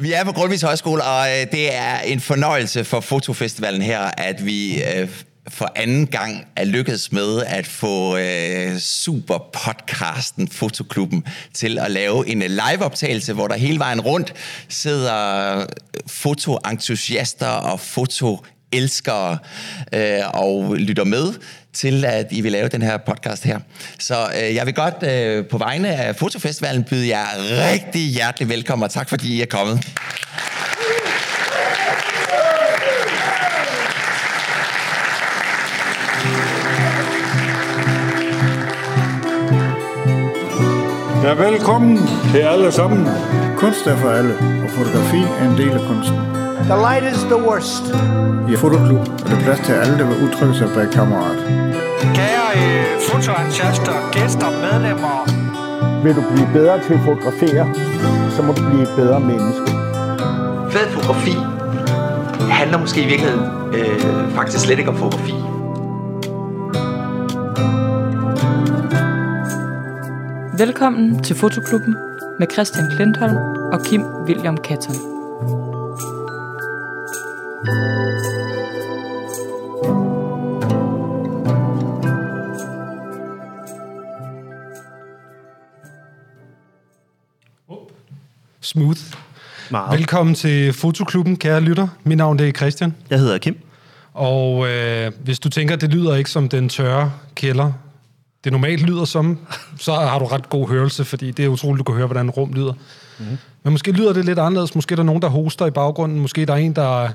Vi er på Grundvis Højskole, og øh, det er en fornøjelse for Fotofestivalen her, at vi øh, for anden gang er lykkedes med at få øh, super podcasten Fotoklubben til at lave en liveoptagelse, hvor der hele vejen rundt sidder øh, fotoentusiaster og fotoelskere øh, og lytter med til, at I vil lave den her podcast her. Så øh, jeg vil godt øh, på vegne af Fotofestivalen byde jer rigtig hjertelig velkommen, og tak fordi I er kommet. Ja, velkommen til alle sammen. Kunst er for alle, og fotografi er en del af kunsten. The light is the worst. I Fotoklub er der plads til alle, der vil udtrykke sig bag kameraet. Kære øh, fotoentusiaster, gæster, medlemmer. Vil du blive bedre til at fotografere, så må du blive et bedre menneske. Fed fotografi handler måske i virkeligheden øh, faktisk slet ikke om fotografi. Velkommen til Fotoklubben med Christian Klintholm og Kim William Katton. Smooth. Meget. Velkommen til Fotoklubben, kære lytter. Mit navn det er Christian. Jeg hedder Kim. Og øh, hvis du tænker, det lyder ikke som den tørre kælder, det normalt lyder som, så har du ret god hørelse, fordi det er utroligt, du kan høre, hvordan rum lyder. Mm. Men måske lyder det lidt anderledes. Måske er der nogen, der hoster i baggrunden. Måske der er en, der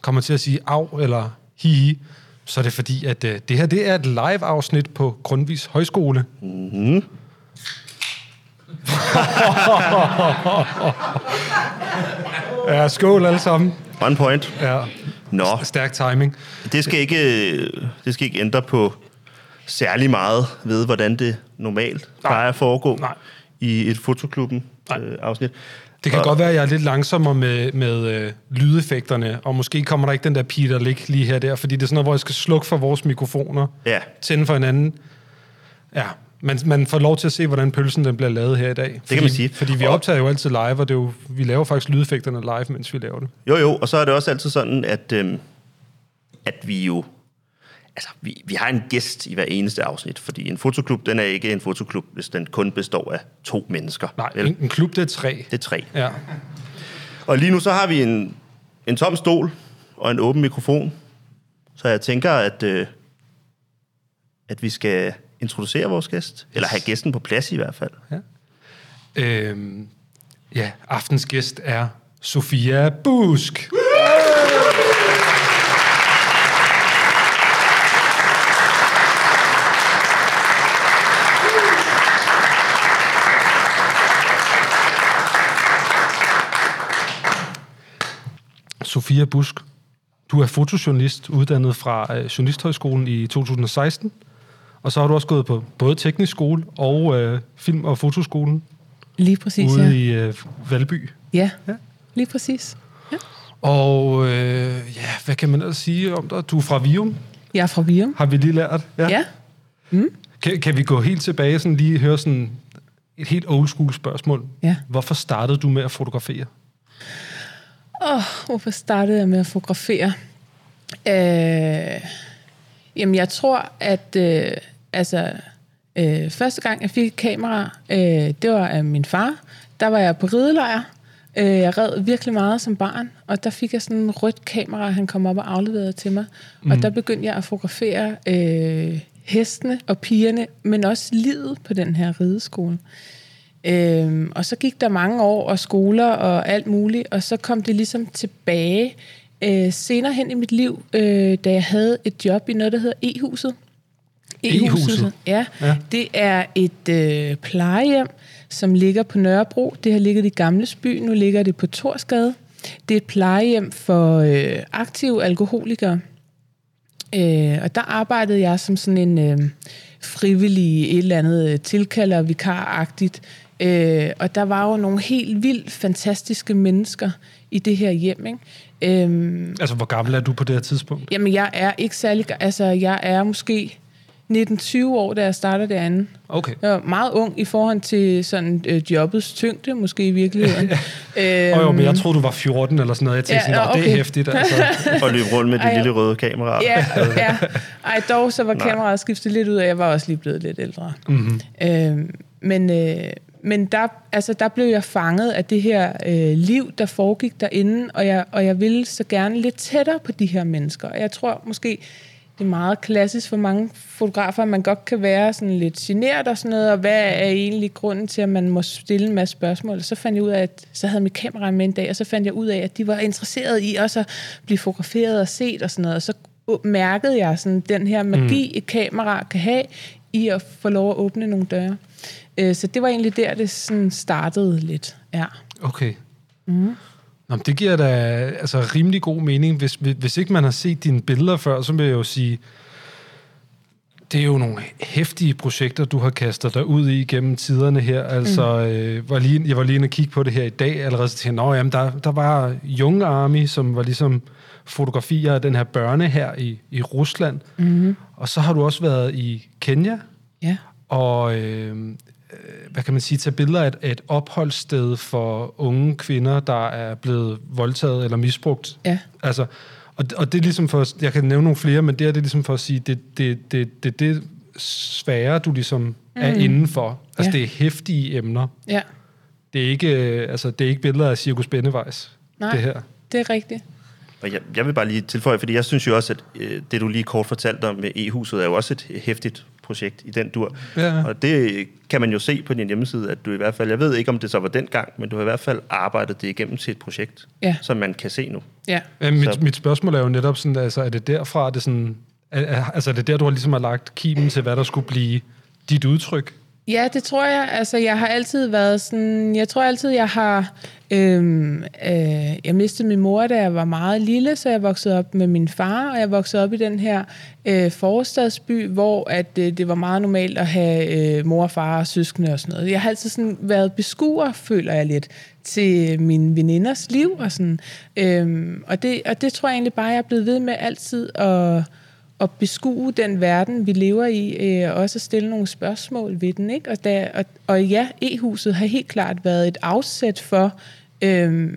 kommer til at sige af eller hihi. Så er det fordi, at øh, det her det er et live-afsnit på Grundvis Højskole. Mm-hmm. Ja, skål alle sammen. One point. Ja, Nå, stærk timing. det skal, ikke, det skal ikke ændre på særlig meget ved, hvordan det normalt plejer at foregå Nej. i et fotoklubben Nej. øh, afsnit. Det kan Og- godt være, at jeg er lidt langsommere med, med øh, lydeffekterne, og måske kommer der ikke den der Peter Lick lige her der, fordi det er sådan noget, hvor jeg skal slukke for vores mikrofoner, Ja, tænde for hinanden. Ja, man, man får lov til at se, hvordan pølsen den bliver lavet her i dag. Fordi, kan man sige. Fordi vi optager jo altid live, og det er jo, vi laver faktisk lydeffekterne live, mens vi laver det. jo jo, og så er det også altid sådan, at, øhm, at vi jo... Altså, vi, vi har en gæst i hver eneste afsnit, fordi en fotoklub, den er ikke en fotoklub, hvis den kun består af to mennesker. Nej, vel? en, en klub, det er tre. Det er tre. Ja. Og lige nu så har vi en, en tom stol og en åben mikrofon. Så jeg tænker, at, øh, at vi skal introducere vores gæst. Eller have gæsten på plads i hvert fald. Øhm, ja, aftens gæst er Sofia Busk. Sofia Busk, du er fotojournalist, uddannet fra øh, Journalisthøjskolen i 2016. Og så har du også gået på både teknisk skole og øh, film- og fotoskolen Lige præcis, ude ja. i øh, Valby. Ja, Ja. lige præcis. Og øh, ja, hvad kan man ellers sige om dig? Du er fra Vium, Jeg er fra Virum. har vi lige lært. Ja. Kan, kan vi gå helt tilbage, sådan lige høre sådan et helt old school spørgsmål? Ja. Hvorfor startede du med at fotografere? Åh, hvorfor startede jeg med at fotografere? Øh, jamen, jeg tror, at øh, altså, øh, første gang, jeg fik et kamera, øh, det var af min far. Der var jeg på ridelejr. Øh, jeg red virkelig meget som barn, og der fik jeg sådan en rødt kamera, han kom op og afleverede til mig. Mm. Og der begyndte jeg at fotografere øh, hestene og pigerne, men også livet på den her rideskole. Øhm, og så gik der mange år og skoler og alt muligt, og så kom det ligesom tilbage øh, senere hen i mit liv, øh, da jeg havde et job i noget, der hedder E-huset. E-huset? Ja, Ja. det er et øh, plejehjem, som ligger på Nørrebro. Det har ligget i Gamle By, nu ligger det på Torsgade. Det er et plejehjem for øh, aktive alkoholikere. Øh, og der arbejdede jeg som sådan en øh, frivillig et eller andet øh, tilkalder vikaragtigt. Øh, og der var jo nogle helt vildt fantastiske mennesker i det her hjem. Ikke? Øhm, Altså, hvor gammel er du på det her tidspunkt? Jamen, jeg er ikke særlig... Altså, jeg er måske 19-20 år, da jeg startede derinde. Okay. Jeg var meget ung i forhold til sådan øh, jobbets tyngde, måske i virkeligheden. øhm, oh, jo, men jeg troede, du var 14 eller sådan noget. Jeg tænkte Ja, sådan, okay. det er hæftigt. Altså. Og løbe rundt med de Ej, lille røde kameraer. Ja, ja. Ej, dog så var kameraet skiftet lidt ud, og jeg var også lige blevet lidt ældre. Mm-hmm. Øh, men øh, men der, altså, der blev jeg fanget af det her øh, liv, der foregik derinde, og jeg, og jeg ville så gerne lidt tættere på de her mennesker. Og jeg tror måske, det er meget klassisk for mange fotografer, at man godt kan være sådan lidt generet og sådan noget, og hvad er egentlig grunden til, at man må stille en masse spørgsmål? Så fandt jeg ud af, at så havde mit kamera med en dag, og så fandt jeg ud af, at de var interesseret i også at blive fotograferet og set og sådan noget, og så mærkede jeg sådan den her magi, mm. et kamera kan have i at få lov at åbne nogle døre. Øh, Så det var egentlig der, det sådan startede lidt. Ja. Okay. Mm. Nå, det giver da altså, rimelig god mening. Hvis, hvis ikke man har set dine billeder før, så vil jeg jo sige, det er jo nogle hæftige projekter, du har kastet dig ud i gennem tiderne her. Altså, mm. øh, var lige, jeg var lige inde og kigge på det her i dag, allerede så tænkte jeg, jamen, der, der var Young Army, som var ligesom fotografier af den her børne her i, i Rusland. Mm. Og så har du også været i Kenya. Ja. Og øh, hvad kan man sige, tage billeder af et, af et opholdssted for unge kvinder, der er blevet voldtaget eller misbrugt. Ja. Altså, og, og det er ligesom for, jeg kan nævne nogle flere, men det er det ligesom for at sige, det det, det, det, det svære, du ligesom mm. er indenfor. Altså, Ja. det er hæftige emner. Ja. Det er ikke, øh, altså, det er ikke billeder af Cirkus Bennevejs, Nej, det her. det er rigtigt. Og jeg, jeg vil bare lige tilføje, fordi jeg synes jo også, at øh, det du lige kort fortalte om med E-huset, er jo også et hæftigt projekt i den dur. Ja. Og det kan man jo se på din hjemmeside, at du i hvert fald, jeg ved ikke om det så var den gang, men du har i hvert fald arbejdet det igennem til et projekt, Ja. som man kan se nu. Ja. Ja, mit, Så- mit spørgsmål er jo netop sådan, altså, er det derfra, er det sådan, er, altså, er det der, du har ligesom har lagt kimen til, hvad der skulle blive dit udtryk? Ja, det tror jeg. Altså, jeg har altid været sådan... Jeg tror altid, jeg har... Øhm, øh, jeg mistede min mor, da jeg var meget lille, så jeg voksede op med min far, og jeg voksede op i den her øh, forstadsby, hvor at, øh, det var meget normalt at have øh, mor, far og søskende og sådan noget. Jeg har altid sådan været beskuer, føler jeg lidt, til mine veninders liv. Og, sådan. Øhm, og, det, og det tror jeg egentlig bare, jeg er blevet ved med altid at at beskue den verden, vi lever i, øh, og også at stille nogle spørgsmål ved den. Ikke? Og, der, og, og ja, E-huset har helt klart været et afsæt for, øh,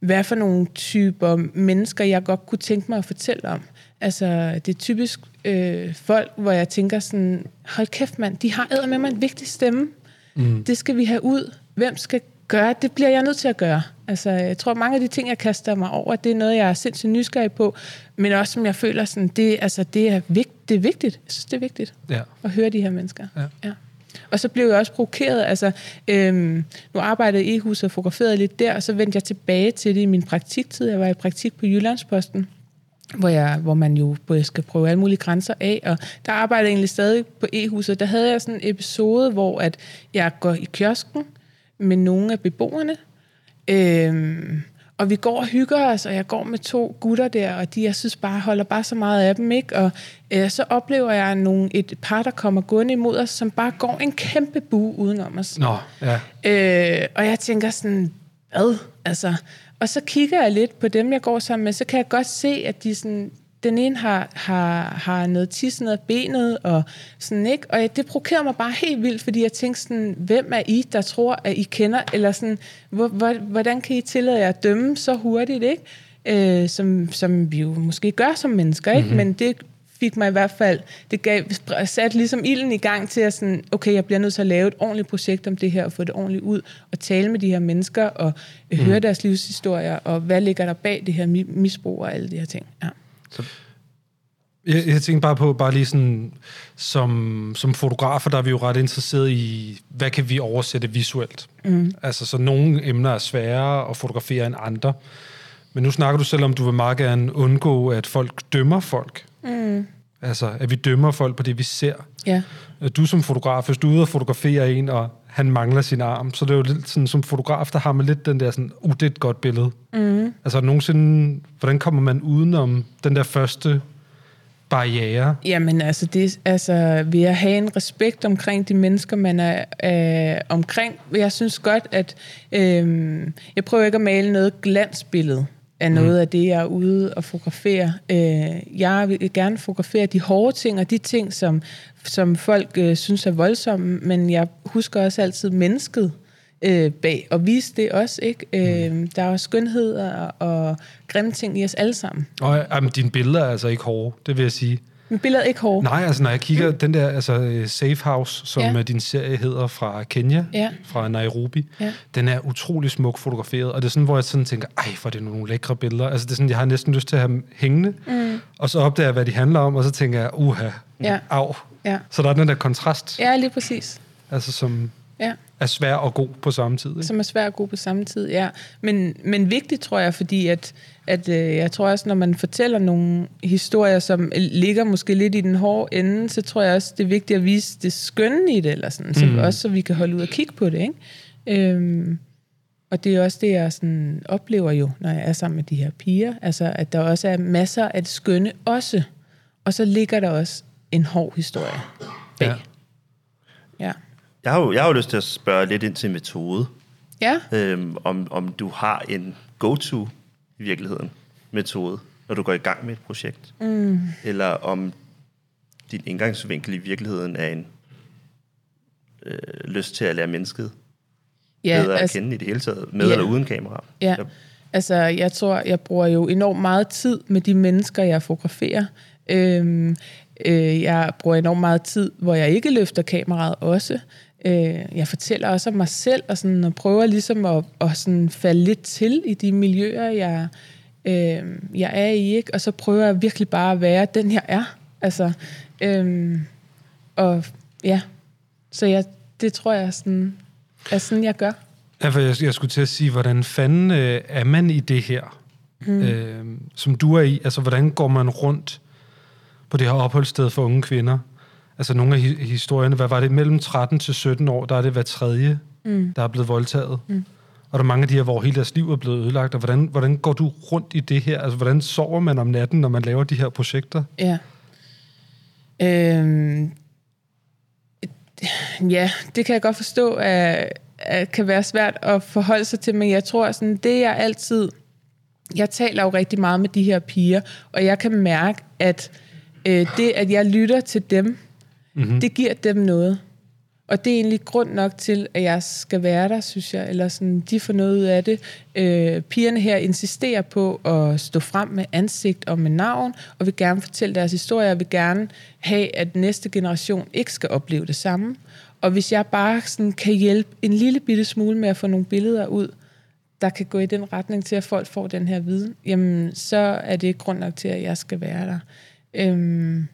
hvad for nogle typer mennesker, jeg godt kunne tænke mig at fortælle om. Altså, det er typisk øh, folk, hvor jeg tænker sådan, hold kæft mand, de har med mig en vigtig stemme. Mm. Det skal vi have ud. Hvem skal gøre? Det bliver jeg nødt til at gøre. Altså, jeg tror, mange af de ting, jeg kaster mig over, det er noget, jeg er sindssygt nysgerrig på, men også som jeg føler, sådan, det, altså, det, er, vigt, det er vigtigt. Jeg synes, det er vigtigt Ja. at høre de her mennesker. Ja. Ja. Og så blev jeg også provokeret. Altså, øhm, nu arbejdede jeg i E-huset og fotograferede lidt der, og så vendte jeg tilbage til det i min praktiktid. Jeg var i praktik på Jyllandsposten, hvor, jeg, hvor man jo både skal prøve alle mulige grænser af, og der arbejdede jeg egentlig stadig på E-huset. Der havde jeg sådan en episode, hvor at jeg går i kiosken med nogle af beboerne, øhm, og vi går og hygger os, og jeg går med to gutter der, og de, jeg synes bare, holder bare så meget af dem, ikke? Og øh, så oplever jeg nogle, et par, der kommer gående imod os, som bare går en kæmpe bue udenom os. Nå, ja. Øh, og jeg tænker sådan, hvad? Altså, og så kigger jeg lidt på dem, jeg går sammen med, så kan jeg godt se, at de sådan, den ene har, har, har noget tis ned ad benet, og sådan, ikke? Og det provokerer mig bare helt vildt, fordi jeg tænker sådan, hvem er I, der tror, at I kender, eller sådan, hvor, hvor, hvordan kan I tillade jer at dømme så hurtigt, ikke? Øh, som, som vi jo måske gør som mennesker, ikke? Mm-hmm. Men det fik mig i hvert fald, det gav, satte ligesom ilden i gang til at sådan, okay, jeg bliver nødt til at lave et ordentligt projekt om det her, og få det ordentligt ud, og tale med de her mennesker, og mm. høre deres livshistorier, og hvad ligger der bag det her mi- misbrug og alle de her ting. Ja. Jeg, jeg tænker bare på, bare lige sådan, som, som fotografer, der er vi jo ret interesseret i, hvad kan vi oversætte visuelt? Mm. Altså, så nogle emner er sværere at fotografere end andre. Men nu snakker du selv om, du vil meget gerne undgå, at folk dømmer folk. Mm. Altså, at vi dømmer folk på det, vi ser. Ja. Du som fotograf, hvis du er ude og fotografere en, og han mangler sin arm, så det er jo lidt sådan, som fotograf, der har man lidt den der sådan, uh, det er et godt billede. Mm. Altså, nogensinde, hvordan kommer man udenom den der første barriere? Jamen altså, det, altså, ved at have en respekt omkring de mennesker, man er øh, omkring. Jeg synes godt, at øh, jeg prøver ikke at male noget glansbillede. Er noget af det, jeg er ude og fotografere. Øh, jeg vil gerne fotografere de hårde ting, og de ting, som, som folk øh, synes er voldsomme, men jeg husker også altid mennesket øh, bag, og vise det også, ikke? Øh, der er også skønhed og, og grimme ting i os alle sammen. Og jamen, dine billeder er altså ikke hårde, det vil jeg sige. Men billedet ikke hårde. Nej, altså når jeg kigger, den der altså, øh, Safe House, som Ja. ja. din serie hedder fra Kenya, Ja. fra Nairobi, Ja. den er utrolig smuk fotograferet, og det er sådan, hvor jeg sådan tænker, ej, hvor er det nogle lækre billeder. Altså det er sådan, jeg har næsten lyst til at have dem hængende, Mm. og så opdager jeg, hvad de handler om, og så tænker jeg, uha, Ja. au. Ja. Så der er den der kontrast, Ja, lige præcis. altså som Ja. Er svær og god på samme tid. Ikke? som er svært og god på samme tid, ja. Men, men vigtigt, tror jeg, fordi at, at øh, jeg tror også, når man fortæller nogle historier, som ligger måske lidt i den hårde ende, så tror jeg også, det er vigtigt at vise det skønne i det, eller sådan, så, Mm. også så vi kan holde ud og kigge på det, ikke? Øhm, og det er også det, jeg sådan oplever jo, når jeg er sammen med de her piger, altså at der også er masser af det skønne også, og så ligger der også en hård historie bag. Ja. Ja. Jeg har, jo, jeg har jo lyst til at spørge lidt ind til metode. Ja, Øhm, om, om du har en go-to i virkeligheden metode, når du går i gang med et projekt. Mm. Eller om din indgangsvinkel i virkeligheden er en øh, lyst til at lære mennesket ja bedre at kende i det hele taget, med Ja. eller uden kamera. Ja, altså jeg tror, jeg bruger jo enormt meget tid med de mennesker, jeg fotograferer. Øhm, øh, jeg bruger enormt meget tid, hvor jeg ikke løfter kameraet også. Øh, jeg fortæller også om mig selv, og, sådan, og prøver ligesom at, at sådan falde lidt til i de miljøer, jeg, øh, jeg er i. Ikke? Og så prøver jeg virkelig bare at være den, jeg er. Altså, øh, og ja, så jeg, det tror jeg sådan, er sådan, jeg gør. Ja, for jeg, jeg skulle til at sige, hvordan fanden øh, er man i det her, Mm. mm. øh, som du er i? Altså, hvordan går man rundt på det her opholdssted for unge kvinder? Altså, nogle af hi- historierne, hvad var det, mellem 13 til 17 år, der er det hver tredje, Mm. der er blevet voldtaget. Mm. Og der er mange af de her, hvor hele deres liv er blevet ødelagt. Og hvordan, hvordan går du rundt i det her? Altså, hvordan sover man om natten, når man laver de her projekter? Ja. Øhm, ja, det kan jeg godt forstå, at, at kan være svært at forholde sig til, men jeg tror, sådan, det jeg altid... Jeg taler jo rigtig meget med de her piger, og jeg kan mærke, at øh, det, at jeg lytter til dem, Mm-hmm. det giver dem noget. Og det er egentlig grund nok til, at jeg skal være der, synes jeg. Eller sådan, de får noget ud af det. Øh, pigerne her insisterer på at stå frem med ansigt og med navn, og vil gerne fortælle deres historie, og vil gerne have, at næste generation ikke skal opleve det samme. Og hvis jeg bare sådan kan hjælpe en lille bitte smule med at få nogle billeder ud, der kan gå i den retning til, at folk får den her viden, jamen så er det grund nok til, at jeg skal være der. Øhm,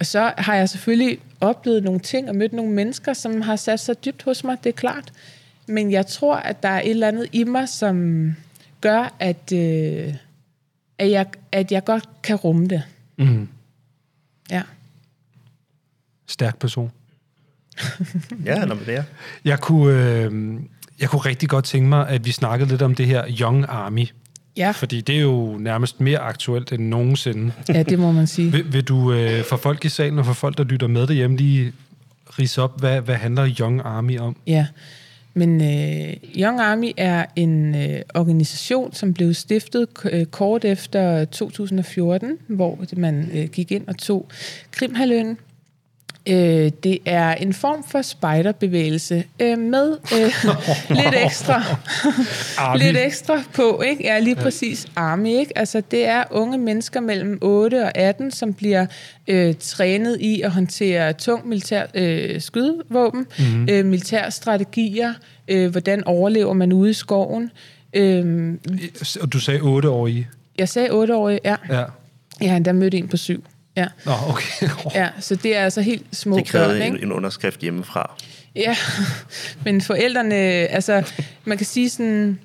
og så har jeg selvfølgelig oplevet nogle ting og mødt nogle mennesker, som har sat sig dybt hos mig, det er klart. Men jeg tror, at der er et eller andet i mig, som gør, at, øh, at, jeg, at jeg godt kan rumme det. Mm. Ja. Stærk person. Ja, når man det er. Jeg kunne, øh, jeg kunne rigtig godt tænke mig, at vi snakkede lidt om det her Young Army. Ja. Fordi det er jo nærmest mere aktuelt end nogensinde. Ja, det må man sige. Vil, vil du øh, for folk i salen og for folk, der lytter med derhjemme, lige rise op, hvad, hvad handler Young Army om? Ja, men øh, Young Army er en øh, organisation, som blev stiftet øh, kort efter 2014, hvor man øh, gik ind og tog Krimhaløen. Øh, det er en form for spejderbevægelse øh, med øh, lidt ekstra lidt ekstra på, ikke? Ja, lige præcis Army, ikke? Altså, det er unge mennesker mellem 8 og 18, som bliver øh, trænet i at håndtere tung militær øh, skydevåben, Mhm. mm-hmm. øh, militære strategier, øh, hvordan overlever man ude i skoven. Øh, Og du sagde 8 år i. jeg sagde 8 år, ja. Ja. Ja, der mødte en på syv. Ja. Nå, okay. ja, så det er altså helt små Det krævede børn, en, ikke? en underskrift hjemmefra. Ja, men forældrene, altså, man kan sige sådan,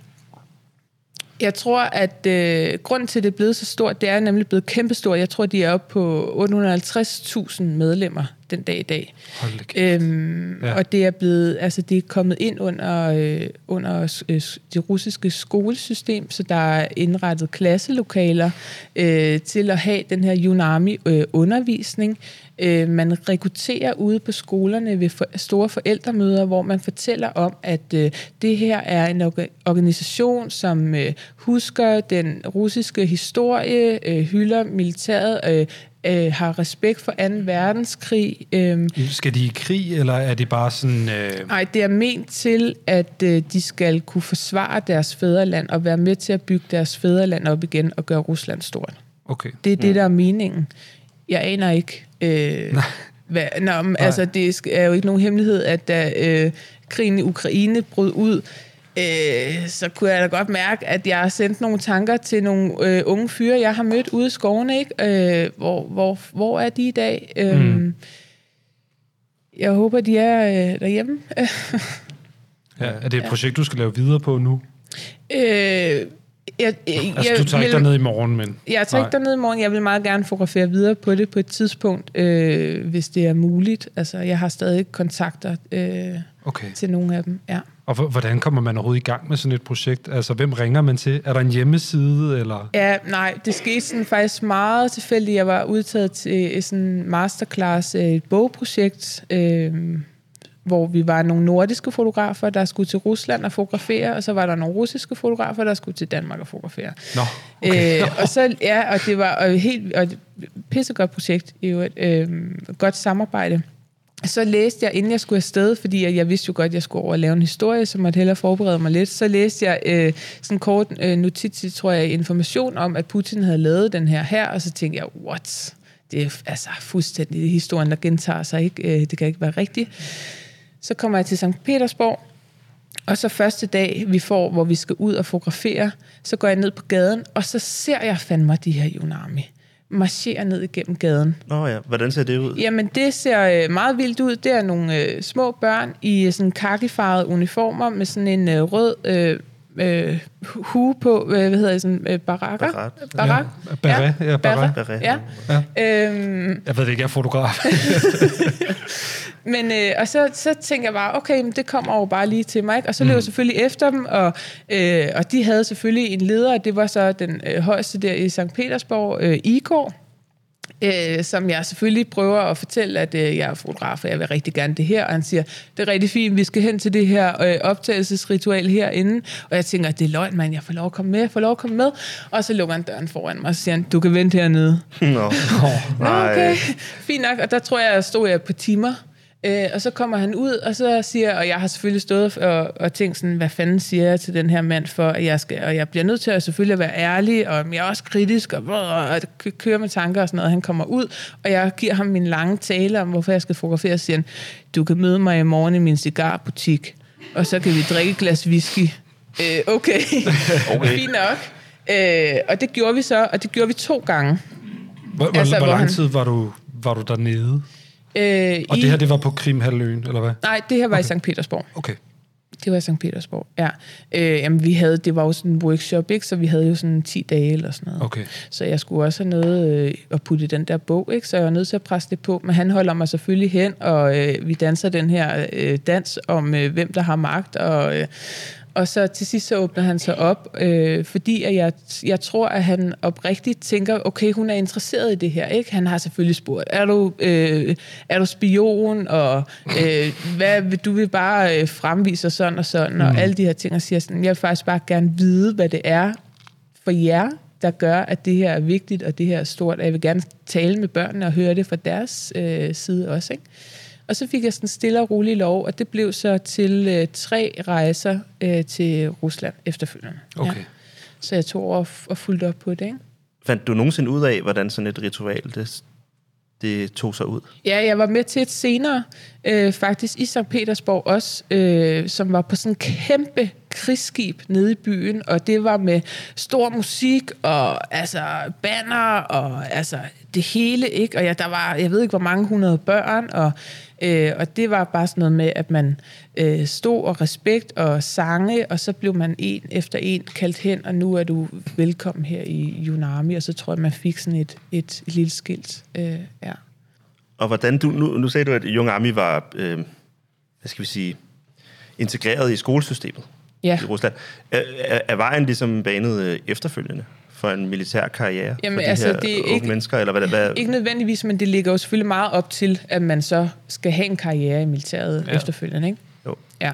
jeg tror, at øh, grunden til, at det er blevet så stort, det er nemlig blevet kæmpestort. Jeg tror, de er oppe på 850.000 medlemmer den dag i dag. Øhm, Ja. Og det er blevet, altså det er kommet ind under, øh, under øh, det russiske skolesystem, så der er indrettet klasselokaler øh, til at have den her Yunami-undervisning. Øh, man rekrutterer ude på skolerne ved for, store forældremøder, hvor man fortæller om, at øh, det her er en orga- organisation, som øh, husker den russiske historie, øh, hylder militæret, øh, øh, har respekt for 2. verdenskrig. Øh, Skal de i krig, eller er det bare sådan... Øh, Nej, det er ment til, at øh, de skal kunne forsvare deres fædreland og være med til at bygge deres fædreland op igen og gøre Rusland stort. okay. Det er det, der er meningen. Jeg aner ikke. Øh, hvad, nå, men, altså, det er jo ikke nogen hemmelighed, at da øh, krigen i Ukraine brød ud, øh, så kunne jeg da godt mærke, at jeg har sendt nogle tanker til nogle øh, unge fyre, jeg har mødt ude i skovene. Ikke? Øh, hvor, hvor, hvor er de i dag? Øh, Mm. Jeg håber, de er øh, derhjemme. Ja, er det et projekt, du skal lave videre på nu? Øh, jeg, jeg, Altså, du tager ikke vil- derned i morgen, men... Jeg tager ikke derned i morgen. Jeg vil meget gerne fotografere videre på det på et tidspunkt, øh, hvis det er muligt. Altså, jeg har stadig kontakter øh, Okay. til nogle af dem. Ja. Og hvordan kommer man overhovedet i gang med sådan et projekt? Altså, hvem ringer man til? Er der en hjemmeside, eller... ja, nej, det skete sådan faktisk meget tilfældigt. Jeg var udtaget til sådan en masterclass, øh, et bogprojekt, øh, hvor vi var nogle nordiske fotografer, der skulle til Rusland og fotografere, og så var der nogle russiske fotografer, der skulle til Danmark og fotografere. Nå, Okay. Øh, og så, ja, og det var og helt, og et pissegodt projekt, i øvrigt, øh, godt samarbejde. Så læste jeg, inden jeg skulle afsted, fordi jeg, jeg vidste jo godt, at jeg skulle over og lave en historie, så måtte hellere forberede mig lidt, så læste jeg øh, sådan kort øh, notits, tror jeg, information om, at Putin havde lavet den her her, og så tænkte jeg, what? Det er altså fuldstændig historien, der gentager sig, ikke? Øh, det kan ikke være rigtigt. Så kommer jeg til St. Petersborg, og så første dag, vi får, hvor vi skal ud og fotografere, så går jeg ned på gaden, og så ser jeg fandme de her Yunami marchere ned igennem gaden. Nå ja, hvordan ser det ud? Jamen, det ser øh, meget vildt ud. Det er nogle øh, små børn i øh, sådan kakifarvede uniformer med sådan en øh, rød øh, øh, hue på, øh, hvad hedder det, sådan øh, barakker? Barat. Barak? Ja, beret, ja. Beret, Ja. ja. Øhm, Jeg ved det ikke, jeg er fotograf. Men, øh, og så, så tænker jeg bare, okay, men det kommer jo bare lige til mig. Ikke? Og så løb jeg selvfølgelig efter dem, og, øh, og de havde selvfølgelig en leder, og det var så den øh, højeste der i St. Petersborg, øh, Igor, øh, som jeg selvfølgelig prøver at fortælle, at øh, jeg er fotograf, og jeg vil rigtig gerne det her. Og han siger, det er rigtig fint, vi skal hen til det her øh, optagelsesritual herinde. Og jeg tænker, det er løgn, mand, jeg får lov at komme med, jeg får lov at komme med. Og så lukker han døren foran mig, og siger han, du kan vente hernede. Nå. Nå, Nej. okay. Fint nok. Og der tror jeg, jeg stod jeg på timer. Øh, og så kommer han ud, og så siger og jeg har selvfølgelig stået og, og tænkt sådan, hvad fanden siger jeg til den her mand for, at jeg skal, og jeg bliver nødt til at selvfølgelig at være ærlig, og jeg er også kritisk, og, og kø- kører med tanker og sådan noget. Han kommer ud, og jeg giver ham min lange tale om, hvorfor jeg skal fotografere, og siger han, du kan møde mig i morgen i min cigarbutik, og så kan vi drikke et glas whisky. Øh, okay, okay. fint nok. Øh, og det gjorde vi så, og det gjorde vi to gange. Hvor, Altså, hvor, hvor lang tid var du, var du dernede? Øh, Og i, det her, det var på Krimhalvøen, eller hvad? Nej, det her var okay. i St. Petersborg. Okay. Det var i St. Petersborg, ja. Øh, jamen, vi havde, det var jo sådan en workshop, ikke? så vi havde jo sådan 10 dage eller sådan noget. Okay. Så jeg skulle også have noget øh, at putte i den der bog, ikke? så jeg var nødt til at presse det på. Men han holder mig selvfølgelig hen, og øh, vi danser den her øh, dans om, øh, hvem der har magt. Og, øh, og så til sidst så åbner han sig op, øh, fordi at jeg, jeg tror, at han oprigtigt tænker, okay, hun er interesseret i det her. ikke? Han har selvfølgelig spurgt, er du, øh, er du spion, og øh, hvad, du vil bare øh, fremvise os sådan og sådan, mm. og alle de her ting, og siger sådan, jeg vil faktisk bare gerne vide, hvad det er, for jer, der gør, at det her er vigtigt, og det her er stort, og jeg vil gerne tale med børnene og høre det fra deres øh, side også. Ikke? Og så fik jeg sådan stille og rolig lov, og det blev så til øh, tre rejser øh, til Rusland efterfølgende. Okay. Så jeg tog over og, og fulgte op på det. Ikke? Fandt du nogensinde ud af, hvordan sådan et ritual, det, det tog sig ud? Ja, jeg var med til et senere, øh, faktisk i St. Petersborg også, øh, som var på sådan en kæmpe krigsskib nede i byen, og det var med stor musik og altså banner og altså det hele, ikke? Og ja, der var, jeg ved ikke, hvor mange hundrede børn, og, øh, og det var bare sådan noget med, at man øh, stod og respekt og sange, og så blev man en efter en kaldt hen, og nu er du velkommen her i Yunami, og så tror jeg, man fik sådan et, et, et lille skilt. Øh, ja. og hvordan du, nu, nu sagde du, at Army var, øh, hvad skal vi sige, integreret i skolesystemet Ja. i Rusland. Er, er, er vejen ligesom banet øh, efterfølgende for en militær karriere Jamen, for de altså, her det er unge ikke- mennesker? Eller hvad, hvad, Ikke nødvendigvis, men det ligger jo selvfølgelig meget op til, at man så skal have en karriere i militæret ja. efterfølgende, ikke? Jo. Ja.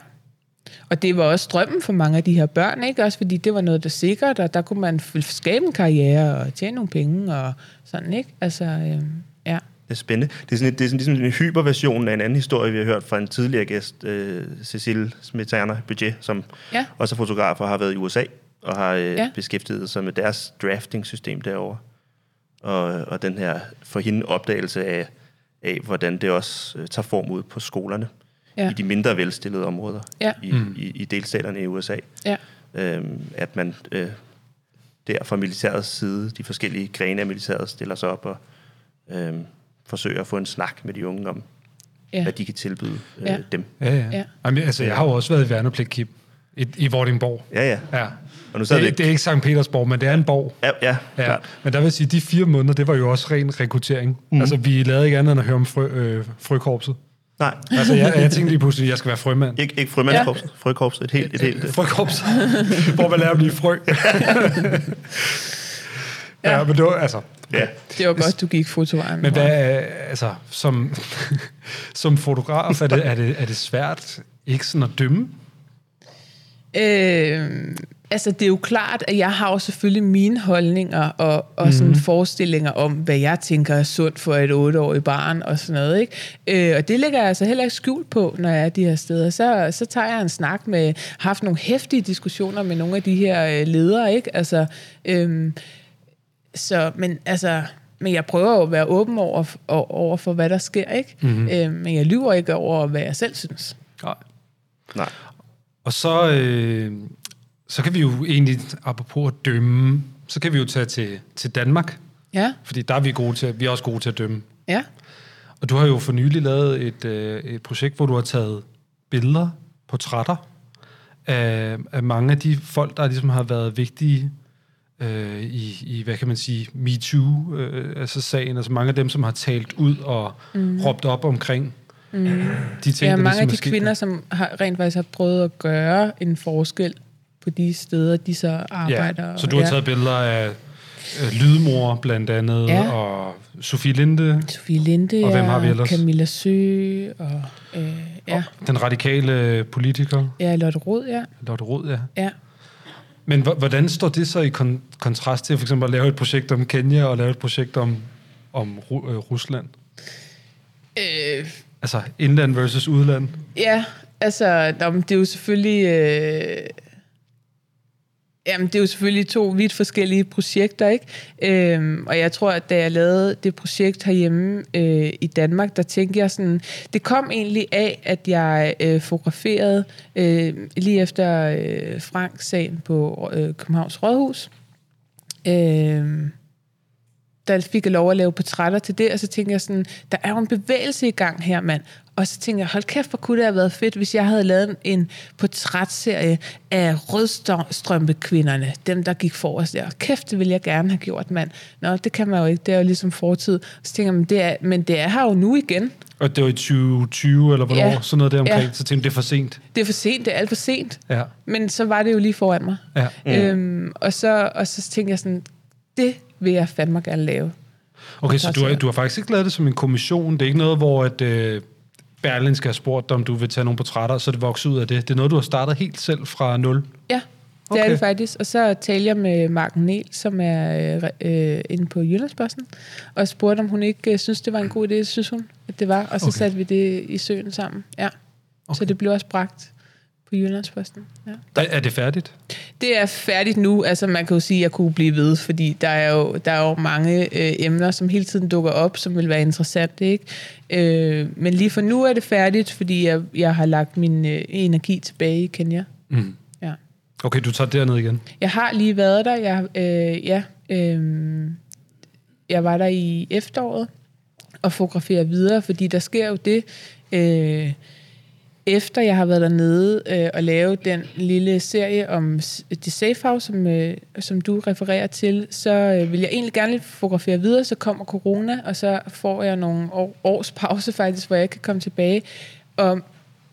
Og det var også drømmen for mange af de her børn, ikke? Også fordi det var noget, der sikkert, og der kunne man skabe en karriere og tjene nogle penge og sådan, ikke? Altså, øhm, ja. Det er spændende. Det er, sådan, et- det er sådan, ligesom en hyperversion af en anden historie, vi har hørt fra en tidligere gæst, øh, Cecile Smetana Budget, som Ja. også er fotograf og har været i USA og har øh, Ja. beskæftiget sig med deres drafting-system derovre. Og, og den her for hende opdagelse af, af hvordan det også øh, tager form ud på skolerne Ja. i de mindre velstillede områder Ja. i, mm. i, i delstaterne i USA. Ja. Øhm, at man øh, der fra militærets side, de forskellige grene af militæret, stiller sig op og øhm, forsøger at få en snak med de unge om, Ja. hvad de kan tilbyde øh, Ja. dem. Ja, ja. Ja. ja. Jamen, altså, jeg har jo også været i værnepligt, i, i Vordingborg. Ja, ja. Ja. Og nu det, ikke- det er ikke Sankt Petersborg, men det er en borg. Ja, ja, Ja, klart. men der vil sige, de fire måneder, det var jo også ren rekruttering. Mm. Altså, vi lavede ikke andet end at høre om frø, øh, frøkorpset. Nej, Altså, jeg, jeg tænkte lige pludselig, at jeg skal være frømand. ikke, ikke frømandskorpset, ja. frøkorpset, et helt, et helt, øh, Frøkorps, hvor man lærer at blive frø. ja. ja, men det var, altså... ja. Det var godt, du gik fotovejen. Men hvad, er- altså, som, som fotograf, er det, er, det, er det svært ikke sådan at dømme? Øh, altså, det er jo klart, at jeg har jo selvfølgelig mine holdninger og, og sådan forestillinger om, hvad jeg tænker er sundt for et otteårigt barn og sådan noget. Ikke? Øh, og det lægger jeg altså heller ikke skjult på, når jeg er de her steder. Så, så tager jeg en snak med, har haft nogle hæftige diskussioner med nogle af de her øh, ledere. Ikke? Altså, øh, så, men altså... Men jeg prøver jo at være åben over, over for, hvad der sker, ikke? Mhm. Mm-hmm. Øh, men jeg lyver ikke over, hvad jeg selv synes. Nej. Nej. Og så, øh, så kan vi jo egentlig, apropos at dømme, så kan vi jo tage til, til Danmark, Ja, fordi der er vi gode til, vi er også gode til at dømme. ja, Og du har jo for nylig lavet et, øh, et projekt, hvor du har taget billeder, portrætter af, af mange af de folk, der ligesom har været vigtige øh, i, i, hvad kan man sige, MeToo, øh, altså sagen, altså mange af dem, som har talt ud og mm. råbt op omkring mm. de ting, Ja, mange ligesom af er de kvinder, som har, rent faktisk har prøvet at gøre en forskel på de steder, de så arbejder. Ja, så du har taget billeder af Lydmor blandt andet, Ja. og Sofie Linde, Sofie Linde, Og hvem har vi ellers? Camilla Sø, og øh, ja, den radikale politiker, ja, Lotte Rod, ja. Lotte Rod, ja. ja. Men hvordan står det så i kon- kontrast til for eksempel at lave et projekt om Kenya og lave et projekt om, om Ru- øh, Rusland? Øh, Altså indland versus udland. ja, altså, nå, det er jo selvfølgelig... Øh, Jamen, det er jo selvfølgelig to vidt forskellige projekter, ikke? Øhm, og jeg tror, at da jeg lavede det projekt herhjemme øh, i Danmark, der tænkte jeg sådan... Det kom egentlig af, at jeg øh, fotograferede øh, lige efter øh, Franks sagen på øh, Københavns Rådhus. Øh, der fik jeg lov at lave portrætter til det, og så tænkte jeg sådan, der er jo en bevægelse i gang her, mand. Og så tænkte jeg, hold kæft, hvor kunne det have været fedt, hvis jeg havde lavet en portrætserie af rødstrømpekvinderne, dem der gik forrest der. Kæft, det ville jeg gerne have gjort, mand. Nå, det kan man jo ikke, det er jo ligesom fortid. Så tænker jeg, men det er, men det er her jo nu igen. Og det var i 2020, eller hvornår, Ja. sådan noget der omkring. Ja. Så tænkte jeg, det er for sent. Det er for sent, det er alt for sent. Ja. Men så var det jo lige foran mig. Ja. Mm. Øhm, og, så, og så tænkte jeg sådan, det vil jeg fandme gerne lave. Okay, så du har, du har faktisk ikke lavet det som en kommission. Det er ikke noget, hvor at, øh, Berlinske har spurgt dig, om du vil tage nogle portrætter, så det vokset ud af det. Det er noget, du har startet helt selv fra nul. Ja, det okay. er det faktisk. Og så talte jeg med Marken Niel, som er øh, øh, inde på Jyllandsposten, og spurgte, om hun ikke øh, synes, det var en god idé. Det synes hun, at det var. Og så okay. satte vi det i søen sammen. Ja. Okay. Så det blev også bragt på Jyllandsposten. Ja. Er, er det færdigt? Det er færdigt nu. Altså, man kan jo sige, at jeg kunne blive ved, fordi der er jo, der er jo mange øh, emner, som hele tiden dukker op, som vil være interessante. Ikke? Øh, men lige for nu er det færdigt, fordi jeg, jeg har lagt min øh, energi tilbage i Kenya. Mm. Ja. Okay, du tager derned igen. Jeg har lige været der. Jeg, øh, ja, øh, jeg var der i efteråret og fotograferer videre, fordi der sker jo det. Øh, efter jeg har været dernede øh, og lavet den lille serie om The Safe House, som, øh, som du refererer til, så øh, vil jeg egentlig gerne fotografere videre, så kommer corona, og så får jeg nogle år, års pause faktisk, hvor jeg kan komme tilbage. Og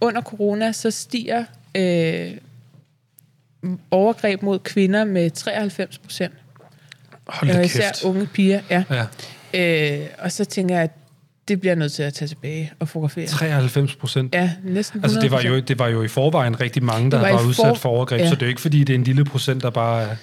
under corona, så stiger øh, overgreb mod kvinder med 93 procent. Hold da især kæft. unge piger, ja. Ja. Øh, og så tænker jeg, at det bliver jeg nødt til at tage tilbage og fotografere. 93 procent. Ja, næsten 100%. Altså, det var, jo, det var jo i forvejen rigtig mange, der Det var var, udsat for- overgreb, ja. så det er jo ikke, fordi det er en lille procent, der bare er...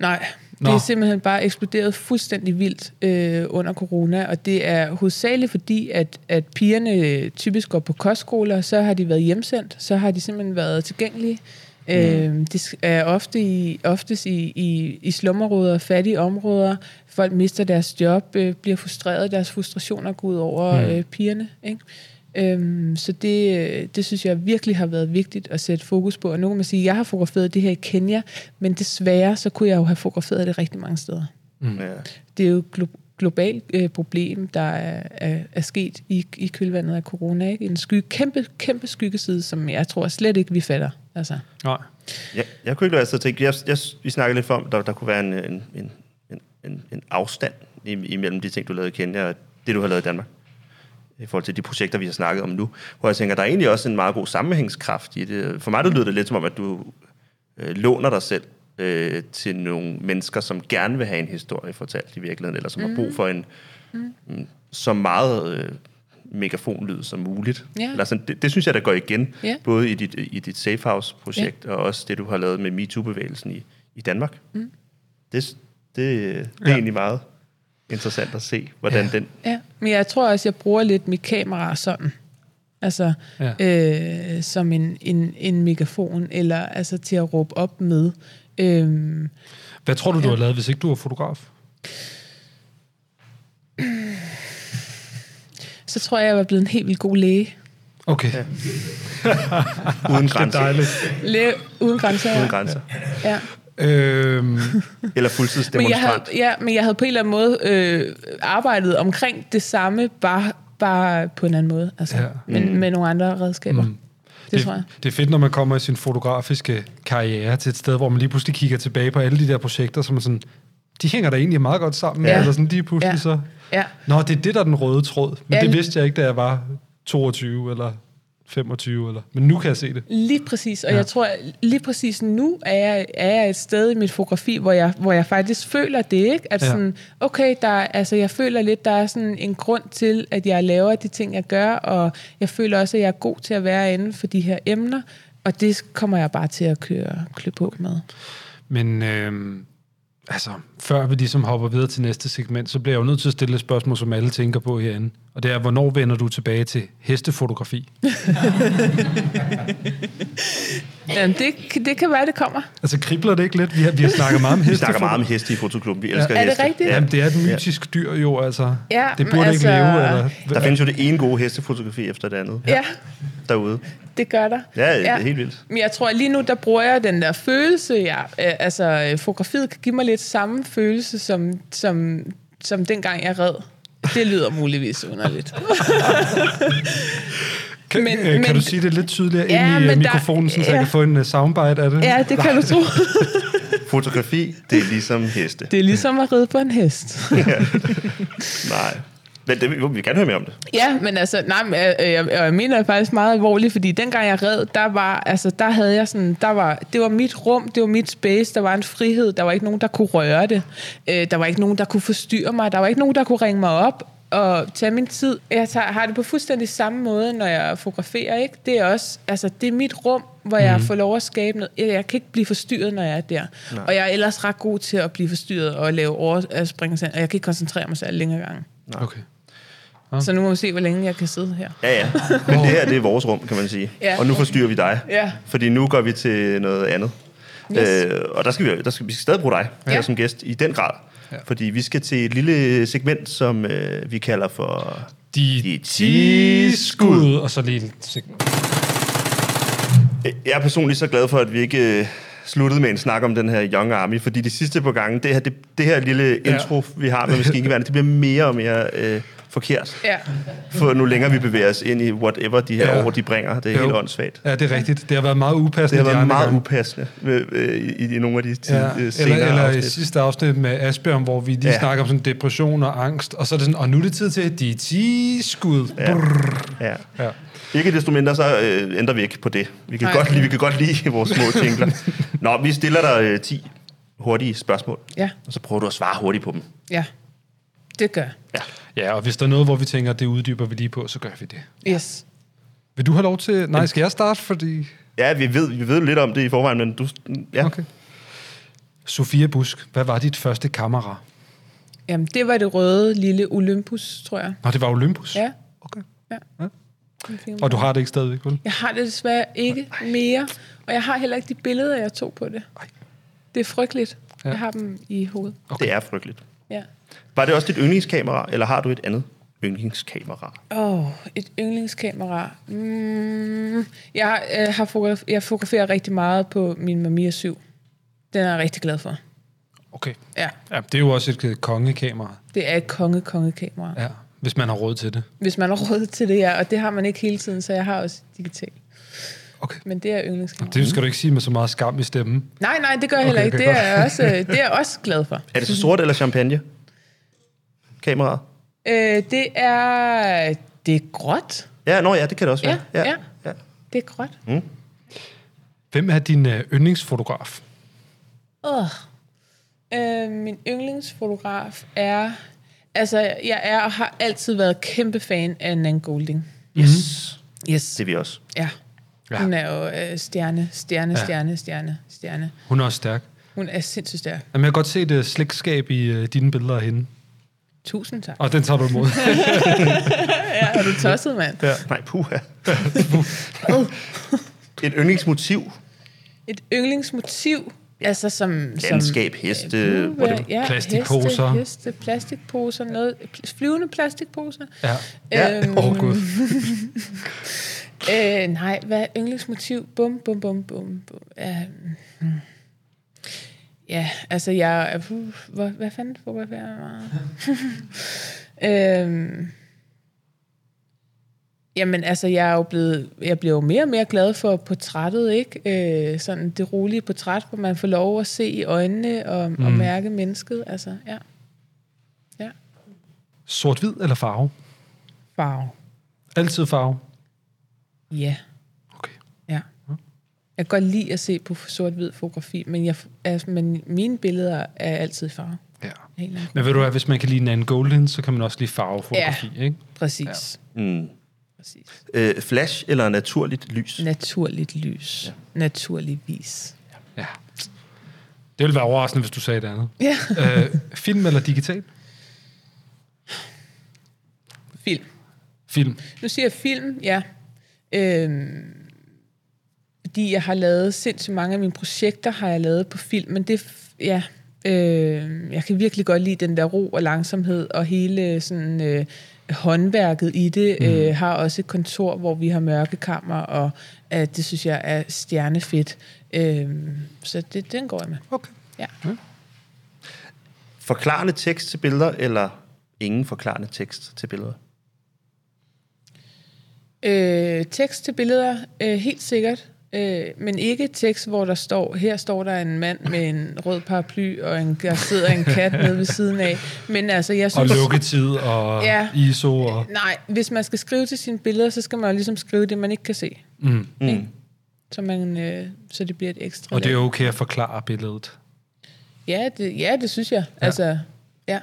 Nej, det Nå. er simpelthen bare eksploderet fuldstændig vildt øh, under corona, og det er hovedsageligt fordi, at, at pigerne typisk går på kostskoler, så har de været hjemsendt, så har de simpelthen været tilgængelige. Mm. Øh, de er ofte i, oftest i, i, i slumområder, fattige områder. Folk mister deres job, øh, bliver frustreret, deres frustrationer går ud over Mm. øh, pigerne. Ikke? Øhm, så det, øh, det synes jeg virkelig har været vigtigt at sætte fokus på. Og nu kan man sige, at jeg har fotograferet det her i Kenya, men desværre så kunne jeg jo have fotograferet det rigtig mange steder. Mm. Ja. Det er jo et glo- globalt øh, problem, der er, er, er sket i, i kølvandet af corona. Ikke? En sky, kæmpe, kæmpe skyggeside, som jeg tror slet ikke, vi fatter. Altså. Nej. Ja, jeg kunne ikke lade være at tænke, jeg, jeg, vi snakkede lidt om, der, der kunne være en, en, en, en, en, afstand im- imellem de ting, du lavede i Kenya, og det, du har lavet i Danmark i forhold til de projekter, vi har snakket om nu. Hvor jeg tænker, der er egentlig også en meget god sammenhængskraft i det. For mig der lyder det lidt som om, at du øh, låner dig selv øh, til nogle mennesker, som gerne vil have en historie fortalt i virkeligheden, eller som mm. har brug for en mm. så meget øh, megafonlyd som muligt. Ja. Eller sådan, det, det synes jeg, der går igen, Ja. både i dit, i dit Safe House-projekt, ja. og også det, du har lavet med MeToo-bevægelsen i, i Danmark. Mm. Det, det, det er Ja. egentlig meget interessant at se, hvordan Ja. den... Ja, men jeg tror også, jeg bruger lidt mit kamera sådan. Altså, ja. øh, som en, en, en megafon, eller altså til at råbe op med. Øhm, Hvad tror du, du Ja. har lavet, hvis ikke du var fotograf? Så tror jeg, jeg var blevet en helt vildt god læge. Okay. Ja. Uden Det er grænser. dejligt. Læge uden grænser. ja. Uden grænser. Ja. Øhm, Eller Men jeg, fuldtidsdemonstrant. havde, ja, men jeg havde på en eller anden måde øh, arbejdet omkring det samme, bare, bare på en anden måde. Altså, Ja. men Mm. med nogle andre redskaber. Mm. Mm. Det, tror jeg. det er fedt, når man kommer i sin fotografiske karriere til et sted, hvor man lige pludselig kigger tilbage på alle de der projekter, som er sådan, de hænger da egentlig meget godt sammen. Ja. Eller sådan, er pludselig Ja. så... Ja. Nå, det er det, der er den røde tråd. Men Ja. det vidste jeg ikke, da jeg var 22 eller 25. Eller... Men nu kan jeg se det. Lige præcis, og Ja. jeg tror, lige præcis nu er jeg, er jeg et sted i mit fotografi, hvor jeg, hvor jeg faktisk føler det, ikke? At Ja. sådan, okay, der, er- altså jeg føler lidt, der er sådan en grund til, at jeg laver de ting, jeg gør, og jeg føler også, at jeg er god til at være inden for de her emner, og det kommer jeg bare til at køre, klø på med. Men øhm, altså, før vi ligesom hopper videre til næste segment, så bliver jeg jo nødt til at stille et spørgsmål, som alle tænker på herinde. Og det er, hvornår vender du tilbage til hestefotografi? Jamen, det, det kan være, det kommer. Altså, kribler det ikke lidt? Vi har, vi har snakket meget om Vi heste. snakker meget om heste i fotoklubben. Vi Ja. elsker Er det heste. rigtigt? Jamen, det er et mytisk dyr jo, altså. Ja, det men burde ikke altså- leve, eller... Der findes jo det ene gode hestefotografi efter det andet Ja, derude. Det gør der. Ja, det er helt vildt. Men jeg tror, at lige nu, der bruger jeg den der følelse, jeg, øh, altså øh, fotografiet kan give mig lidt samme følelse, som, som, som dengang jeg red. Det lyder muligvis underligt. Kan, Men- øh, kan men- du sige det lidt tydeligere Ja, ind i men øh, der- mikrofonen, så, så jeg ja. kan få en uh, soundbite af det? ja, det kan du tro. Fotografi, det er ligesom heste. Det er ligesom at ride på en hest. Nej. Men det, vi kan høre mere om det. Ja, men altså, nej, men, øh, øh, jeg, jeg mener det faktisk meget alvorligt, fordi dengang jeg red, der var, altså, der havde jeg sådan, der var, det var mit rum, det var mit space, der var en frihed, der var ikke nogen, der kunne røre det, øh, der var ikke nogen, der kunne forstyrre mig, der var ikke nogen, der kunne ringe mig op og tage min tid. Jeg tager, har det på fuldstændig samme måde, når jeg fotograferer, ikke? Det er også, altså, det er mit rum, hvor jeg får lov at skabe noget. Jeg, jeg kan ikke blive forstyrret, når jeg er der. Nej. Og jeg er ellers ret god til at blive forstyrret og lave overspringelser, og jeg kan ikke koncentrere mig særlig længere gange. Okay. Så nu må vi se, hvor længe jeg kan sidde her. Ja, ja. Men det her, det er vores rum, kan man sige. Ja. Og nu forstyrrer vi dig. Ja. Fordi nu går vi til noget andet. Yes. Øh, og der skal vi, der skal, vi skal stadig bruge dig Ja. her som gæst i den grad. Ja. Fordi vi skal til et lille segment, som øh, vi kalder for... De, De 10 skud, og så lige... et sek- Jeg er personligt så glad for, at vi ikke øh, sluttede med en snak om den her Young Army, fordi de sidste par gange, det her, det, det her lille Ja. intro, vi har med maskingeværen, det bliver mere og mere øh, forkert. Ja. For nu længere vi bevæger os ind i whatever de her Ja. år, de bringer, det er Jo. helt åndssvagt. Ja, det er rigtigt. Det har været meget Det upassende. har de været meget gange. upassende øh, øh, i, i nogle af de tid, Ja, øh, eller, senere eller i afsnit. sidste afsnit med Asbjørn, hvor vi lige Ja. snakker om sådan depression og angst, og så er det sådan, og nu er det tid til de 10 skud. Ja. Ja. Ja. Ikke desto mindre, så øh, ændrer vi ikke på det. Vi kan, godt lide, vi kan godt lide vores små jingler. Nå, vi stiller dig øh, 10 hurtige spørgsmål, Ja, og så prøver du at svare hurtigt på dem. ja. Det gør. Ja. Ja, og hvis der er noget, hvor vi tænker, det uddyber vi lige på, så gør vi det. Yes. Vil du have lov til... Nej, skal jeg starte, fordi... Ja, vi ved, vi ved lidt om det i forvejen, men du... Ja. Okay. Sofia Busk, hvad var dit første kamera? Jamen, det var det røde lille Olympus, tror jeg. Nå, det var Olympus? Ja. Okay. Ja. Ja. Og du har det ikke stadigvæk, vel? Jeg har det desværre ikke mere, og jeg har heller ikke de billeder, jeg tog på det. Det er frygteligt. Ja. Jeg har dem i hovedet. Det er frygteligt. Ja. Var det også dit yndlingskamera, eller har du et andet yndlingskamera? Åh, oh, et yndlingskamera. Mm, jeg, øh, har fotograf- jeg fotograferer rigtig meget på min Mamiya 7. Den er jeg rigtig glad for. Okay. Ja, Ja, det er jo også et øh, kongekamera, det er et konge-konge-kamera. Ja. ja, hvis man har råd til det. Hvis man har råd til det, ja. Og det har man ikke hele tiden, så jeg har også digital. Okay. Men det er yndlingskamera. Det skal du ikke sige med så meget skam i stemmen. Nej, nej, det gør jeg heller Okay, ikke. okay, Det er, jeg også, øh, det er jeg også glad for. Er det så sort eller champagne? Kameraet? Øh, det er... Det er gråt. Ja, nå ja, det kan det også være. Ja, ja. ja. Det er gråt. Hvem er din øh, yndlingsfotograf? Åh. Øh, min yndlingsfotograf er... Altså, jeg er og har altid været kæmpe fan af Nan Golding. Yes. Yes. Det er vi også. Ja. Ja. Hun er jo øh, stjerne, stjerne, Ja. stjerne, stjerne, stjerne. Hun er også stærk. Hun er sindssygt stærk. Jamen, jeg kan godt se det slægtskab i øh, dine billeder af hende. Tusind tak. Og den tager du imod. Ja, er du tosset, mand? ja. Nej, puha. Et yndlingsmotiv. Et yndlingsmotiv, altså som... Landskab, som, heste, øh, whatever. ja, Plastikposer. Heste, heste, plastikposer, noget, flyvende plastikposer. ja. Ja. Øhm, Åh, oh, gud. Øh, nej, hvad er yndlingsmotiv? Bum, bum, bum, bum. bum. Ja, mm. Ja altså jeg... er- Uh, hvad, hvad fanden fotograferer jeg meget? øhm, jamen altså, jeg er jo blevet... Jeg bliver jo mere og mere glad for portrættet, ikke? Øh, sådan det rolige portræt, hvor man får lov at se i øjnene og, mm. og mærke mennesket. Altså, ja. Ja. Sort-hvid eller farve? Farve. Altid farve. Ja. Ja. Jeg kan godt lide at se på sort-hvid fotografi, men, jeg, altså, men mine billeder er altid i farve. Ja. Men ved du hvad, hvis man kan lide Nan Goldin, så kan man også lide farvefotografi, ja. ikke? Præcis. Mm. Præcis. Øh, flash eller naturligt lys? Naturligt lys. Ja. Naturligvis. Ja. Det ville være overraskende, hvis du sagde det andet. Ja. øh, film eller digital? Film. Film. Nu siger jeg film, ja. Øhm, fordi jeg har lavet sindssygt mange af mine projekter, har jeg lavet på film, men det, er ja, øh, jeg kan virkelig godt lide den der ro og langsomhed, og hele sådan øh, håndværket i det. Mm. Øh, har også et kontor, hvor vi har mørkekammer, og øh, det synes jeg er stjernefedt. Øh, så det, den går jeg med. Okay. Ja. Forklarende tekst til billeder, eller ingen forklarende tekst til billeder? Øh, tekst til billeder, øh, helt sikkert. Øh, men ikke tekst, hvor der står, her står der en mand med en rød paraply, og en, der sidder en kat nede ved siden af. Men altså, jeg Og synes... lukketid og Ja. ISO og... Nej, hvis man skal skrive til sine billeder, så skal man jo ligesom skrive det, man ikke kan se. Mm. Mm. Så, man, øh, så det bliver et ekstra Og det er okay at forklare billedet. Ja, det, ja, det synes jeg. Ja. Altså, ja.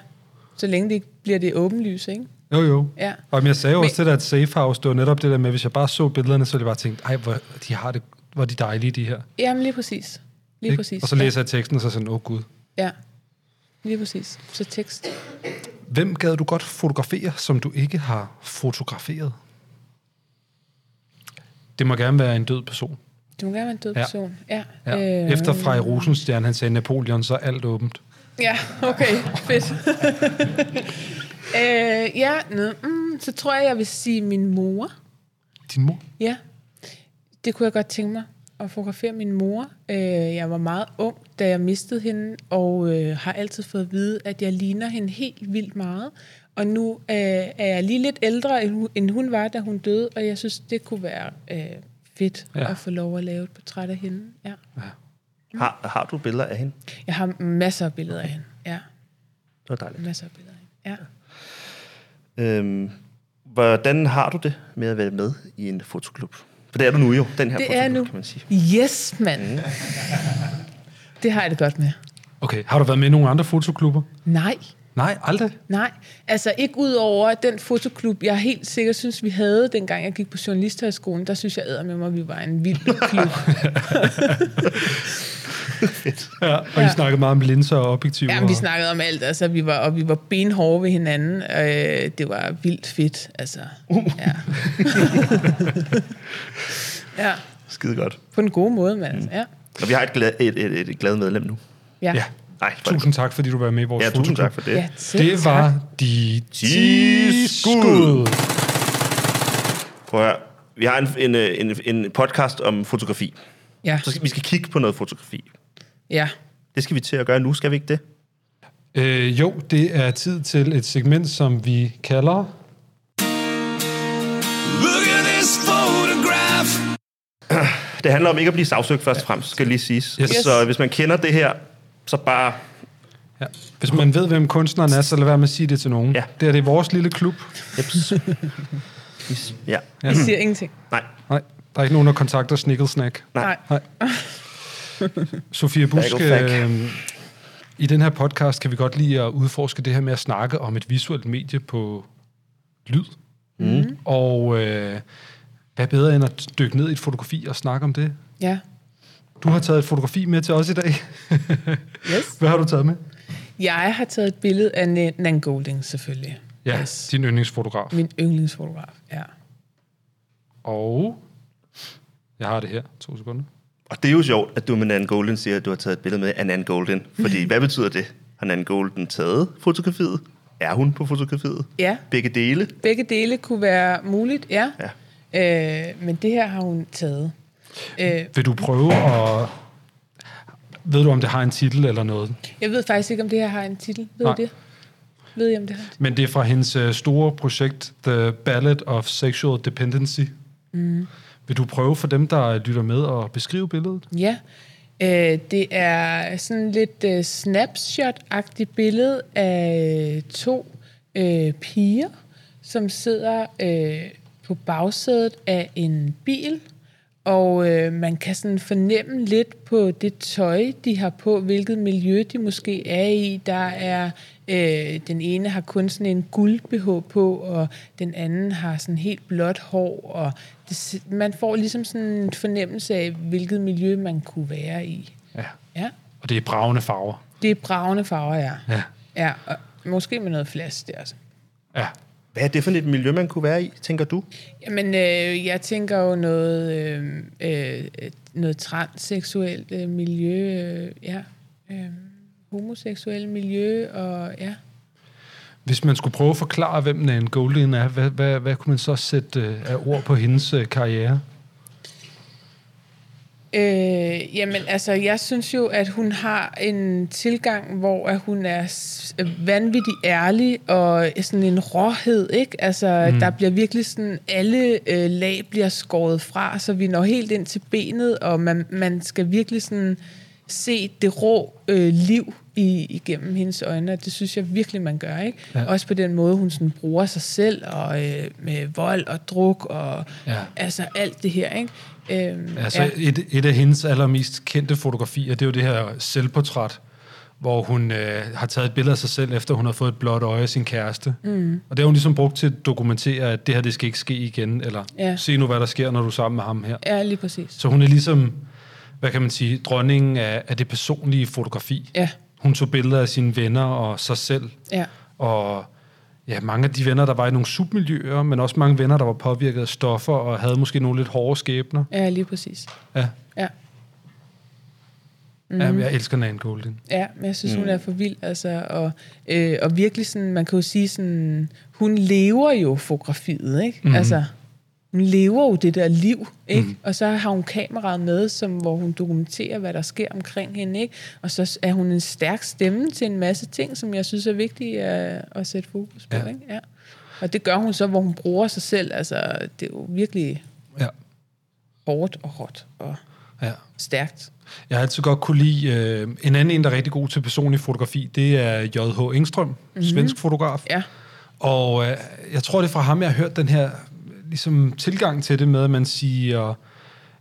Så længe det ikke bliver det åbenlyse, ikke? Jo, jo. Ja. Og jeg sagde jo Men- også det der, at Safe House, det var netop det der med, hvis jeg bare så billederne, så ville jeg bare tænkt, ej, hvor de har det, er de dejlige, de her. Jamen, lige præcis. Lige Ikke? præcis. Og så læser jeg teksten, og så sådan, åh oh, gud. Ja. Lige præcis. Så tekst. Hvem gad du godt fotografere, som du ikke har fotograferet? Det må gerne være en død person. Du må gerne være en død Ja. person. Ja. Ja. Øh, Efter Frej Rosenstjerne, han sagde Napoleon, så er alt åbent. Ja, okay. Fedt. øh, ja, nå, mm, så tror jeg, jeg vil sige min mor. Din mor? Ja, det kunne jeg godt tænke mig. at fotografere min mor. Øh, jeg var meget ung, da jeg mistede hende, og øh, har altid fået at vide, at jeg ligner hende helt vildt meget. Og nu øh, er jeg lige lidt ældre, end hun- end hun var, da hun døde, og jeg synes, det kunne være øh, fedt Ja. ja. at få lov at lave et portræt af hende. Ja. Har, har du billeder af hende? Jeg har masser af billeder af hende. Ja, Det var dejligt. masser af billeder af hende. Ja. Øhm, hvordan har du det med at være med i en fotoklub? For det er du nu jo, den her Det fotoklub, er nu. kan man sige. Yes, mand. Det har jeg det godt med. Okay, har du været med i nogle andre fotoklubber? Nej, Nej, aldrig. nej. Altså ikke ud over den fotoklub, jeg helt sikkert synes, vi havde, dengang jeg gik på journalisthøjskolen. Der synes jeg med mig, at vi var en vild klub. Ja, og ja. Ja. I snakkede meget om linser og objektiver. Jamen, vi snakkede om alt. Altså, vi var, og vi var benhårde ved hinanden. Øh, det var vildt fedt. Altså, ja. ja, Skide godt. på den gode måde, mand. Mm. Ja. Og vi har et glad, et, et, et glad medlem nu. Ja. Ja, Nej, tusind tak, fordi du var med i vores. Ja, tusind tak for det. ja Det var tak. de 10 10 skud. Prøv at høre. Vi har en, en, en, en podcast om fotografi. Ja. Så skal, vi skal kigge på noget fotografi. Ja. Det skal vi til at gøre nu, skal vi ikke det? Øh, jo, det er tid til et segment, som vi kalder... Det handler om ikke at blive sagsøgt først og fremmest, skal lige siges. Yes. Så hvis man kender det her, så bare... Ja. Hvis man ved, hvem kunstneren er, så lad være med at sige det til nogen. Ja. Det er det er vores lille klub. Jeps. ja. Jeg siger ingenting. Nej. Nej, der er ikke nogen, der kontakter Snickelsnack. Nej. Nej. Sofia Busk, øh, i den her podcast kan vi godt lide at udforske det her med at snakke om et visuelt medie på lyd. Mm. Og øh, hvad bedre end at dykke ned i et fotografi og snakke om det? Ja. Du har taget et fotografi med til os i dag. Yes. Hvad har du taget med? Jeg har taget et billede af Nan- Nan Golding, selvfølgelig. Ja, Yes. din yndlingsfotograf. Min yndlingsfotograf, ja. Og jeg har det her. To sekunder. Og det er jo sjovt, at du med Nan Golden siger, at du har taget et billede med af Nan Golden. Fordi hvad betyder det? Har Nan Golden taget fotografiet? Er hun på fotografiet? Ja, Begge dele? begge dele kunne være muligt, ja. Ja. Øh, men det her har hun taget. Øh, Vil du prøve at... Ved du, om det har en titel eller noget? jeg ved faktisk ikke, om det her har en titel. Ved Nej. du det? Ved I, om det har? Men det er fra hendes øh, store projekt, The Ballad of Sexual Dependency. Mm. Vil du prøve for dem, der lytter med, at beskrive billedet? Ja. Øh, det er sådan lidt øh, snapshot-agtigt billede af to øh, piger, som sidder øh, på bagsædet af en bil, og øh, man kan sådan fornemme lidt på det tøj, de har på, hvilket miljø de måske er i. Der er øh, den ene har kun sådan en guld BH på, og den anden har sådan helt blåt hår, og det, man får ligesom sådan en fornemmelse af, hvilket miljø man kunne være i. Ja. Ja, Og det er bravende farver. det er bravende farver, ja. Ja. Ja, og måske med noget flash der. Altså. Ja. Hvad er det for et miljø, man kunne være i, tænker du? Jamen, øh, jeg tænker jo noget, øh, øh, noget transseksuelt øh, miljø, øh, ja, øh, homoseksuelt miljø, og ja. Hvis man skulle prøve at forklare, hvem Nan Goldin er, hvad, hvad, hvad kunne man så sætte øh, af ord på hendes øh, karriere? Øh, jamen, altså, jeg synes jo, at hun har en tilgang, hvor at hun er s- vanvittig ærlig og sådan en råhed, ikke? Altså, mm. der bliver virkelig sådan, alle øh, lag bliver skåret fra, så vi når helt ind til benet, og man, man skal virkelig sådan se det rå øh, liv i, igennem hendes øjne, og det synes jeg virkelig, man gør, ikke? Ja. Også på den måde, hun sådan bruger sig selv, og øh, med vold og druk, og Ja. altså alt det her, ikke? Øhm, Altså, ja. et, et af hendes allermest kendte fotografier, det er jo det her selvportræt, hvor hun øh, har taget et billede af sig selv, efter hun har fået et blåt øje af sin kæreste. Mm. Og det har hun ligesom brugt til at dokumentere, at det her, det skal ikke ske igen, eller Ja. se nu, hvad der sker, når du er sammen med ham her. Ja, lige præcis. Så hun er ligesom, hvad kan man sige, dronningen af, af det personlige fotografi. Ja, Hun tog billeder af sine venner og sig selv, ja, og ja, mange af de venner, der var i nogle submiljøer, men også mange venner, der var påvirket af stoffer og havde måske nogle lidt hårde skæbner. ja, lige præcis. Ja, Ja, mm. ja jeg elsker Nan Goldin. ja men jeg synes, mm. hun er for vild, altså, og, øh, og virkelig sådan, man kan jo sige sådan, hun lever jo fotografiet, ikke? Mhm. Mm. Altså, hun lever jo det der liv, ikke? Mm. Og så har hun kameraet med, som, hvor hun dokumenterer, hvad der sker omkring hende, ikke? Og så er hun en stærk stemme til en masse ting, som jeg synes er vigtige at, at sætte fokus på, Ja. ikke? Ja. Og det gør hun så, hvor hun bruger sig selv. Altså, det er jo virkelig Ja. hårdt og råt og Ja. stærkt. Jeg har altid godt kunne lide... Øh, en anden en, der er rigtig god til personlig fotografi, det er J.H. Engstrøm, mm-hmm. svensk fotograf. Ja. Og øh, jeg tror, det er fra ham, jeg har hørt den her ligesom, tilgang til det med, at man siger,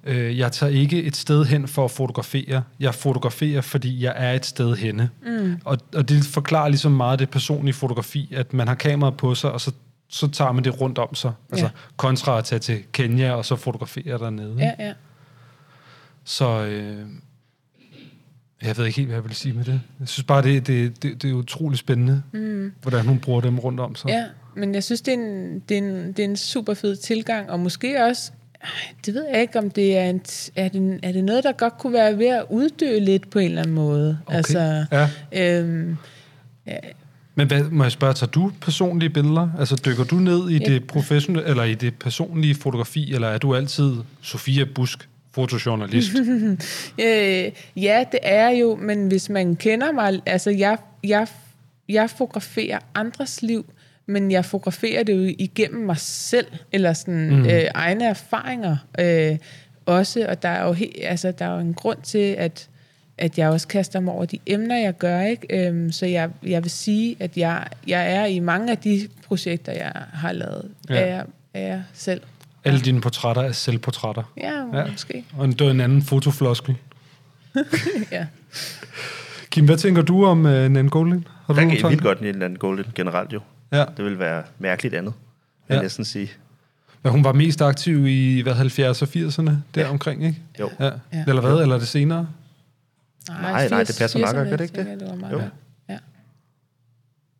øh, jeg tager ikke et sted hen for at fotografere. Jeg fotograferer, fordi jeg er et sted henne. Mm. Og, og det forklarer ligesom meget det personlige fotografi, at man har kameraet på sig, og så, så tager man det rundt om sig. Altså Ja. kontra at tage til Kenya, og så fotografere dernede. Ja, ja. Så øh, jeg ved ikke helt, hvad jeg vil sige med det. Jeg synes bare, det, det, det, det er utrolig spændende, mm. hvordan hun bruger dem rundt om sig. Ja, men jeg synes, det er en, det er en, det er en super fed tilgang, og måske også, det ved jeg ikke, om det er, en, er, det, er det noget, der godt kunne være ved at uddø lidt på en eller anden måde. Okay. Altså, Ja. øhm, Men hvad, må jeg spørge, tager du personlige billeder? Altså dykker du ned i Ja. det professionelle, eller i det personlige fotografi, eller er du altid Sofia Busk, fotojournalist? øh, ja, det er jo, men hvis man kender mig, altså jeg, jeg, jeg fotograferer andres liv, men jeg fotograferer det jo igennem mig selv, eller sådan mm. øh, egne erfaringer øh, også, og der er, jo he, altså, der er jo en grund til, at, at jeg også kaster mig over de emner, jeg gør, ikke? Øhm, så jeg, jeg vil sige, at jeg, jeg er i mange af de projekter, jeg har lavet, Ja. er, jeg, er jeg selv. Alle dine portrætter er selvportrætter. Ja, Ja. ja. måske. Og en, det er en anden fotofloskel. Ja. Kim, hvad tænker du om uh, Nan Golding? Har du Jeg kan vildt godt lide Land Golden generelt jo. Ja. Det vil være mærkeligt andet, vil Ja. jeg næsten sige. Ja, hun var mest aktiv i hvad, 70'erne og 80'erne, der ja. omkring, ikke? Jo. Ja. Ja. Eller hvad? Eller er det senere? Nej, nej, det passer nok, 80'erne, gør det ikke det? var meget Jo. Ja.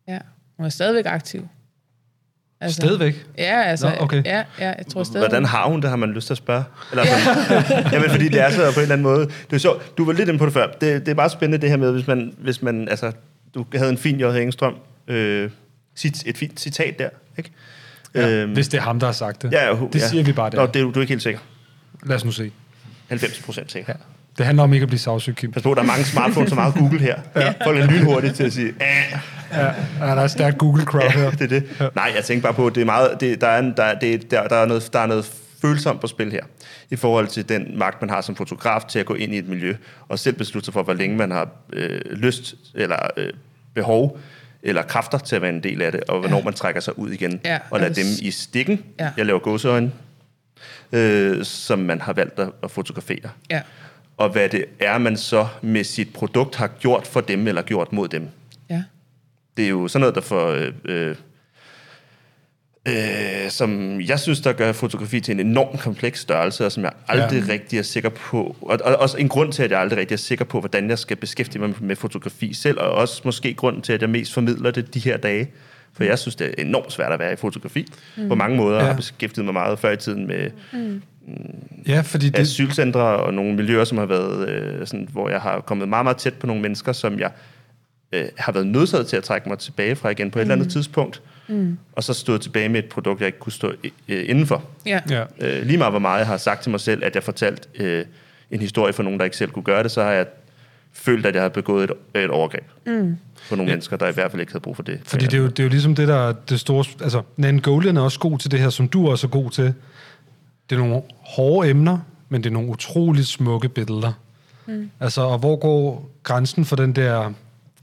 Ja. Hun er stadigvæk aktiv. Altså, Stadigvæk? Ja, altså, Nå, okay. ja, ja, jeg tror stadig. Hvordan har hun det, har man lyst til at spørge? Eller sådan, jamen, fordi det er så på en eller anden måde. Det er så, du var lidt inde på det før. Det, det er bare spændende det her med, hvis man, hvis man altså, du havde en fin J. Engstrøm, øh, et fint citat der, ikke? Ja, Øhm, hvis det er ham, der har sagt det. ja, ja, det ja. siger vi bare der. Nå, det er, du er ikke helt sikker. Lad os nu se. 90 procent sikker. Ja. Det handler om ikke at blive sagsøgt, Kim. Pas på, der er mange smartphones og meget Google her. Ja. Folk er lynhurtige til at sige, "Ah, Ja, der er stærkt Google-crowd her. det er det. Nej, jeg tænker bare på, at det er meget, det, der, er en, der, det, der, der, er noget, der er noget følsomt på spil her, i forhold til den magt, man har som fotograf til at gå ind i et miljø, og selv beslutte sig for, hvor længe man har øh, lyst, eller øh, behov, eller kræfter til at være en del af det, og hvornår ja. man trækker sig ud igen, Ja, og lader og dem i stikken. Ja. Jeg laver gåseøjne, øh, som man har valgt at, at fotografere. Ja. Og hvad det er, man så med sit produkt har gjort for dem, eller gjort mod dem. Ja. Det er jo sådan noget, der får... Øh, øh, øh, som jeg synes, der gør fotografi til en enorm kompleks størrelse, og som jeg aldrig Ja. rigtig er sikker på. Og, og også en grund til, at jeg aldrig rigtig er sikker på, hvordan jeg skal beskæftige mig med fotografi selv, og også måske grunden til, at jeg mest formidler det de her dage. For jeg synes, det er enormt svært at være i fotografi. Mm. På mange måder Ja. har beskæftiget mig meget før i tiden med Ja, fordi det, asylcentre og nogle miljøer, som har været, øh, sådan, hvor jeg har kommet meget, meget tæt på nogle mennesker, som jeg øh, har været nødsaget til at trække mig tilbage fra igen på et eller andet tidspunkt. Mm. Og så stået tilbage med et produkt, jeg ikke kunne stå øh, indenfor. Ja. ja. Øh, lige meget hvor meget jeg har sagt til mig selv, at jeg fortalt øh, en historie for nogen, der ikke selv kunne gøre det, så har jeg følt, at jeg har begået et, et overgreb mm. på nogle ja. mennesker, der i hvert fald ikke havde brug for det. Fordi det er, jo, det er jo ligesom det, der er det store... Altså, Nan Goldin er også god til det her, som du også er god til. Det er nogle hårde emner, men det er nogle utroligt smukke billeder. Mm. Altså, og hvor går grænsen for den der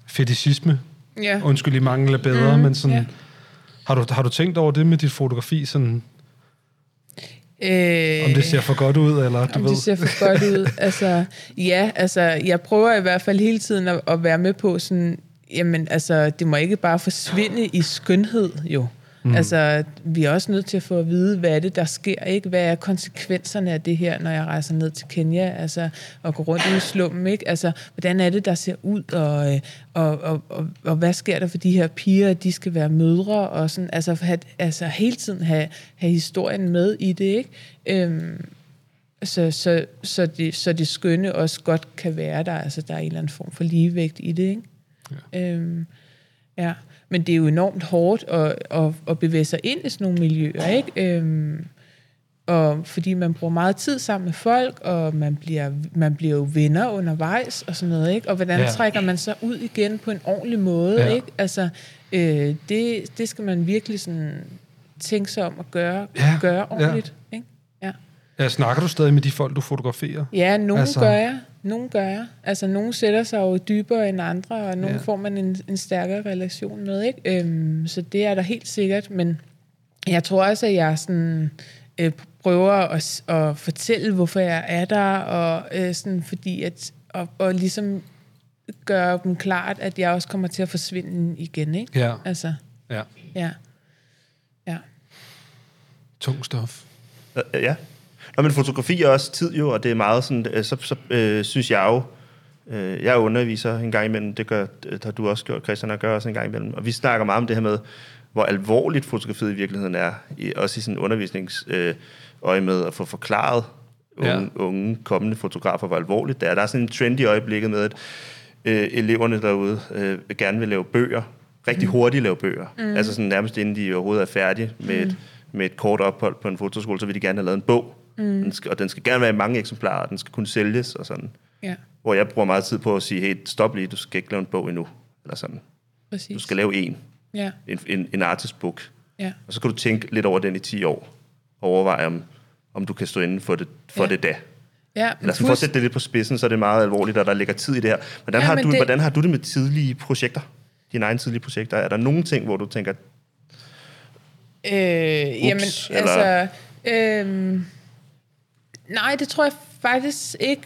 fetishisme? Ja. Undskyld, i mangel af bedre, mm, men sådan... ja. Har du, har du tænkt over det med dit fotografi, sådan, Øh, om det ser for godt ud, eller du om ved? det ser for godt ud. Altså, ja, altså, jeg prøver i hvert fald hele tiden at, at være med på sådan, jamen, altså, det må ikke bare forsvinde i skønhed, jo. Mm. Altså, vi er også nødt til at få at vide, hvad er det, der sker, ikke? Hvad er konsekvenserne af det her, når jeg rejser ned til Kenya, altså, og går rundt i slummen, ikke? Altså, hvordan er det, der ser ud, og, øh, og, og, og, og hvad sker der for de her piger, de skal være mødre, og sådan, altså, have, altså hele tiden have, have historien med i det, ikke? Øhm, så, så, så, det, så det skønne også godt kan være der. Altså, der er en eller anden form for ligevægt i det, ikke? Ja. Øhm, ja. Men det er jo enormt hårdt at, at, at bevæge sig ind i sådan nogle miljøer, ikke? Øhm, og fordi man bruger meget tid sammen med folk, og man bliver, man bliver jo venner undervejs og sådan noget, ikke? Og hvordan Ja. trækker man så ud igen på en ordentlig måde, Ja. ikke? Altså, øh, det, det skal man virkelig sådan tænke sig om at gøre, Ja, gøre ordentligt, ja. ikke? Ja. Ja, snakker du stadig med de folk, du fotograferer? Ja, nogle altså, gør jeg. Nogle gør jeg. Altså, nogle sætter sig jo dybere end andre, og nogle Ja. får man en, en stærkere relation med, ikke? Øhm, så det er der helt sikkert, men jeg tror også, at jeg sådan, øh, prøver at, at fortælle, hvorfor jeg er der, og øh, sådan, fordi at, og, og ligesom gøre dem klart, at jeg også kommer til at forsvinde igen, ikke? Ja. Altså, Ja. ja. Ja. Tung stof. Øh, Ja. Nå, men fotografi er også tid jo, og det er meget sådan, øh, så, så øh, synes jeg jo, øh, jeg underviser en gang imellem, det, gør, det har du også gjort, Christian, og gør også en gang imellem, og vi snakker meget om det her med, hvor alvorligt fotografiet i virkeligheden er, i, også i sådan undervisningsøje øh, med at få forklaret unge, ja. unge kommende fotografer, hvor alvorligt det er. Der er sådan en trend i øjeblikket med, at øh, eleverne derude øh, gerne vil lave bøger, rigtig Mm. hurtigt lave bøger. Mm. Altså sådan nærmest inden de overhovedet er færdige med, Mm. et, med et kort ophold på en fotoskole, så vil de gerne have lavet en bog. Mm. Den skal, og den skal gerne være i mange eksemplarer, og den skal kunne sælges og sådan. Ja, Hvor jeg bruger meget tid på at sige, hey, stop lige, du skal ikke lave en bog endnu. Eller sådan. præcis. Du skal lave en. Ja, En, en, en artist book. ja, Og så kan du tænke lidt over den i 10 år. Og overveje, om, om du kan stå inden for det, for Ja. det da. ja. Eller sådan, for at sætte det lidt på spidsen, så er det meget alvorligt, og der ligger tid i det her. Hvordan, Ja, har, du, det- hvordan har du det med tidlige projekter? Dine egne tidlige projekter? Er der nogle ting, hvor du tænker, Øh, jamen, eller- altså... Øh, nej, det tror jeg faktisk ikke.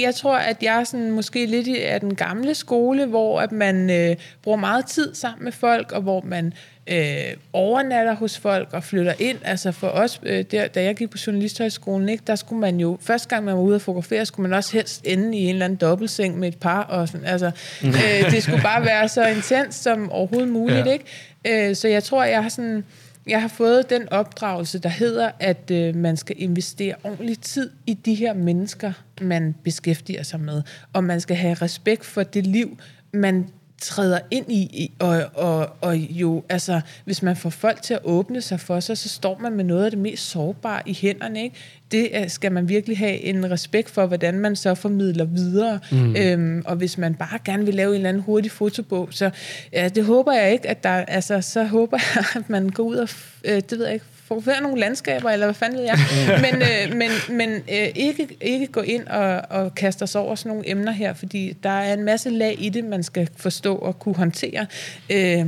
Jeg tror, at jeg er sådan, måske lidt af den gamle skole, hvor at man øh, bruger meget tid sammen med folk, og hvor man øh, overnatter hos folk og flytter ind. Altså for os, øh, der, da jeg gik på Journalisthøjskolen, ikke, der skulle man jo, første gang man var ude at fotografere, skulle man også helst ende i en eller anden dobbeltseng med et par. Og sådan, altså, øh, det skulle bare være så intens som overhovedet muligt. Ja. Ikke? Øh, så jeg tror, jeg har sådan... Jeg har fået den opdragelse, der hedder, at øh, man skal investere ordentlig tid i de her mennesker, man beskæftiger sig med. Og man skal have respekt for det liv, man træder ind i, og, og, og jo, altså, hvis man får folk til at åbne sig for sig, så står man med noget af det mest sårbare i hænderne, ikke? Det skal man virkelig have en respekt for, hvordan man så formidler videre. Mm. Øhm, og hvis man bare gerne vil lave en eller anden hurtig fotobog, så ja, det håber jeg ikke, at der, altså, så håber jeg, at man går ud og, øh, det ved jeg ikke, fotografere nogle landskaber, eller hvad fanden ved jeg. men øh, men, men øh, ikke, ikke gå ind og, og kaste os over sådan nogle emner her, fordi der er en masse lag i det, man skal forstå og kunne håndtere. Øh,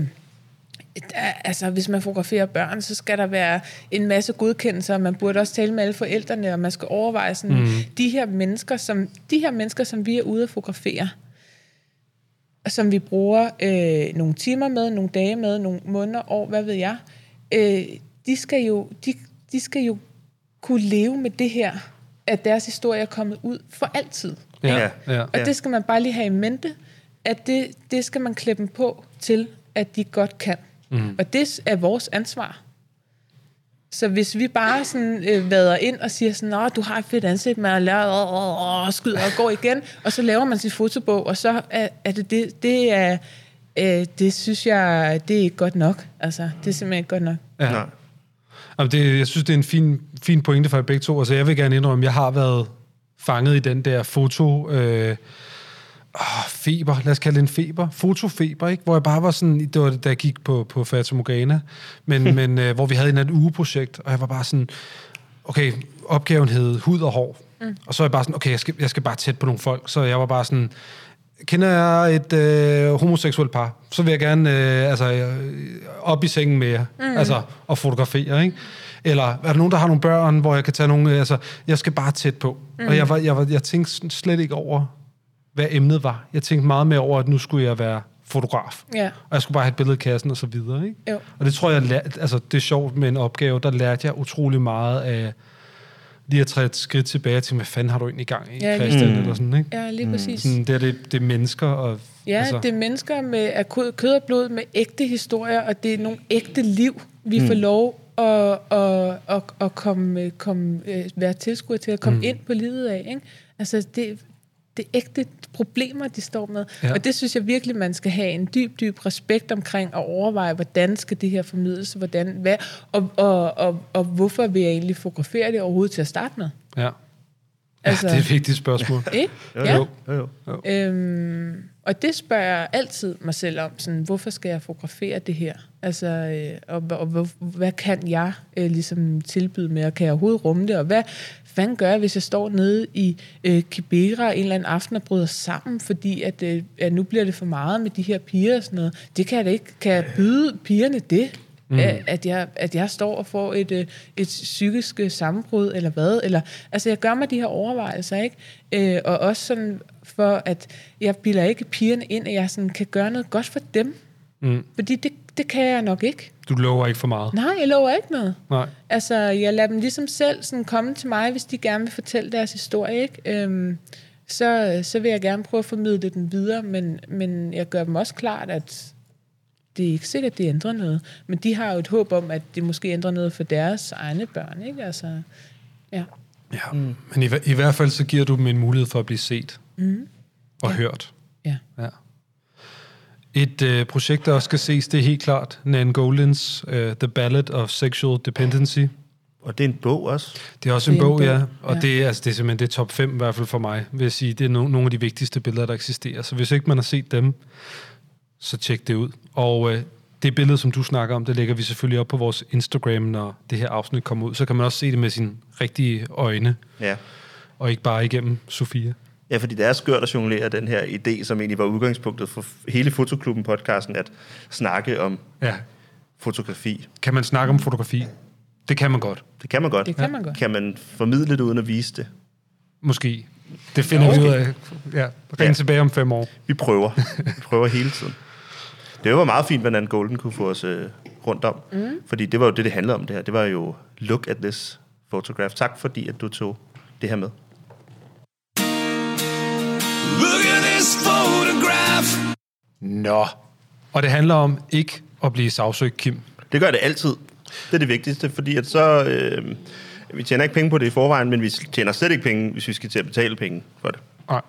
der, altså, hvis man fotograferer børn, så skal der være en masse godkendelser. Man burde også tale med alle forældrene, og man skal overveje sådan, mm. de, her mennesker, som, de her mennesker, som vi er ude at fotografere, og som vi bruger øh, nogle timer med, nogle dage med, nogle måneder, år, hvad ved jeg, øh, de, skal jo, de, de skal jo kunne leve med det her, at deres historie er kommet ud for altid. Ja, Ja. ja. Og det skal man bare lige have i mente, at det, det skal man klippe dem på til, at de godt kan. Mm. Og det er vores ansvar. Så hvis vi bare sådan øh, vader ind og siger sådan, Nå, du har et fedt ansigt, man lært, og, og, og skyder og går igen, og så laver man sin fotobog, og så er, er det det, det er, øh, det synes jeg, det er ikke godt nok. Altså, det er simpelthen ikke godt nok. ja. Nej. Jamen, det, jeg synes, det er en fin, fin pointe for jer begge to. Altså, jeg vil gerne indrømme, at jeg har været fanget i den der foto... Øh, åh, feber, lad os kalde det en feber, fotofeber, ikke? hvor jeg bare var sådan, det var da jeg gik på, på Fata Morgana, men, men øh, hvor vi havde en anden ugeprojekt, og jeg var bare sådan, okay, opgaven hed hud og hår, mm. og så er jeg bare sådan, okay, jeg skal, jeg skal bare tæt på nogle folk, så jeg var bare sådan, kender jeg et øh, homoseksuelt par, så vil jeg gerne øh, altså, øh, op i sengen med jer, mm. altså, og fotografere, ikke? Eller er der nogen, der har nogle børn, hvor jeg kan tage nogle... øh, Altså, jeg skal bare tæt på. Mm. Og jeg, var, jeg, var, jeg tænkte slet ikke over, hvad emnet var. Jeg tænkte meget mere over, at nu skulle jeg være fotograf. Ja. Og jeg skulle bare have et billede i kassen og så videre. Ikke? Jo. Og det tror jeg, lær, altså, det er sjovt med en opgave, der lærte jeg utrolig meget af lige at træde et skridt tilbage til, hvad fanden har du egentlig i gang i, Ja, Christian? Mm. Eller sådan, ikke? Ja, lige præcis. Sådan, det, er det, det er mennesker. Og, Ja, altså. det er mennesker med kød, kød og blod, med ægte historier, og det er nogle ægte liv, vi mm. får lov at, at, at, at komme, komme, øh, være tilskuer til at komme mm. ind på livet af. Ikke? Altså, det, det er ægte problemer, de står med. Ja. Ja. Og det synes jeg virkelig, man skal have en dyb, dyb respekt omkring og overveje, hvordan skal det her formidles, hvordan, hvad, og, og, og, og hvorfor vil jeg egentlig fotografere det overhovedet til at starte med? Ja. Altså- ja, det er et vigtigt spørgsmål. Ikke? Jo. Jo, jo. jo. Øhm, og det spørger jeg altid mig selv om, sådan, hvorfor skal jeg fotografere det her? Altså, øh, og, og, og hvad kan jeg øh, ligesom tilbyde med, og kan jeg overhovedet rumme det? Og hvad fanden gør jeg, hvis jeg står nede i øh, Kibera en eller anden aften og bryder sammen, fordi at, øh, at nu bliver det for meget med de her piger og sådan noget? Det kan jeg da ikke. Kan jeg byde pigerne det? Mm. At, jeg, at jeg står og får et, øh, et psykisk øh, sammenbrud, eller hvad? Eller, altså, jeg gør mig de her overvejelser, ikke? Øh, og også sådan for, at jeg bilder ikke pigerne ind, at jeg sådan kan gøre noget godt for dem. Mm. Fordi det, det kan jeg nok ikke. Du lover ikke for meget. Nej, jeg lover ikke noget. Nej. Altså, jeg lader dem ligesom selv sådan komme til mig, hvis de gerne vil fortælle deres historie, ikke? Øhm, så, så vil jeg gerne prøve at formidle den videre, men, men jeg gør dem også klart, at det er ikke sikkert, at det ændrer noget. Men de har jo et håb om, at det måske ændrer noget for deres egne børn, ikke? Altså, ja. Ja. Mm. Men i, i hvert fald så giver du dem en mulighed for at blive set Mm. og Ja. hørt. Ja. ja. Et øh, projekt, der også skal ses, det er helt klart Nan Goldins uh, The Ballad of Sexual Dependency. Og det er en bog også. Det er også en Det er en bog, bog, ja. Og ja. det, er, altså, det er simpelthen det er top 5, i hvert fald for mig, vil jeg sige. Det er no- nogle af de vigtigste billeder, der eksisterer. Så hvis ikke man har set dem, så tjek det ud. Og øh, det billede, som du snakker om, det lægger vi selvfølgelig op på vores Instagram, når det her afsnit kommer ud. Så kan man også se det med sine rigtige øjne, Ja. og ikke bare igennem Sofia. Ja, fordi det er skørt at jonglere den her idé, som egentlig var udgangspunktet for hele Fotoklubben-podcasten, at snakke om Ja. fotografi. Kan man snakke om fotografi? Det kan man godt. Det kan man godt. Det kan man godt. Kan man formidle det uden at vise det? Måske. Det finder Ja, vi ud af. Ja, ring Ja. tilbage om fem år. Vi prøver. Vi prøver hele tiden. Det var meget fint, hvad Nan Golden kunne få os øh, rundt om. Mm. Fordi det var jo det, det handlede om det her. Det var jo look at this photograph. Tak fordi, at du tog det her med. Nå. Og det handler om ikke at blive sagsøgt, Kim. Det gør det altid. Det er det vigtigste, fordi at så... Øh, vi tjener ikke penge på det i forvejen, men vi tjener slet ikke penge, hvis vi skal til at betale penge for det. Nej.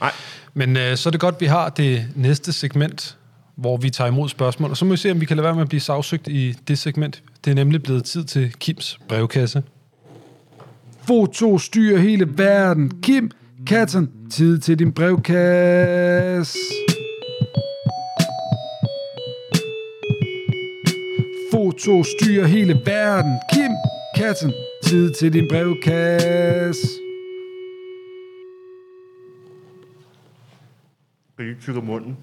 Nej. Men øh, så er det godt, at vi har det næste segment, hvor vi tager imod spørgsmål. Og så må vi se, om vi kan lade være med at blive sagsøgt i det segment. Det er nemlig blevet tid til Kims brevkasse. Foto styrer hele verden. Kim Katten, tid til din brevkasse. Foto styrer hele verden. Kim Katten, tid til din brevkasse. Skal lige tykke munden?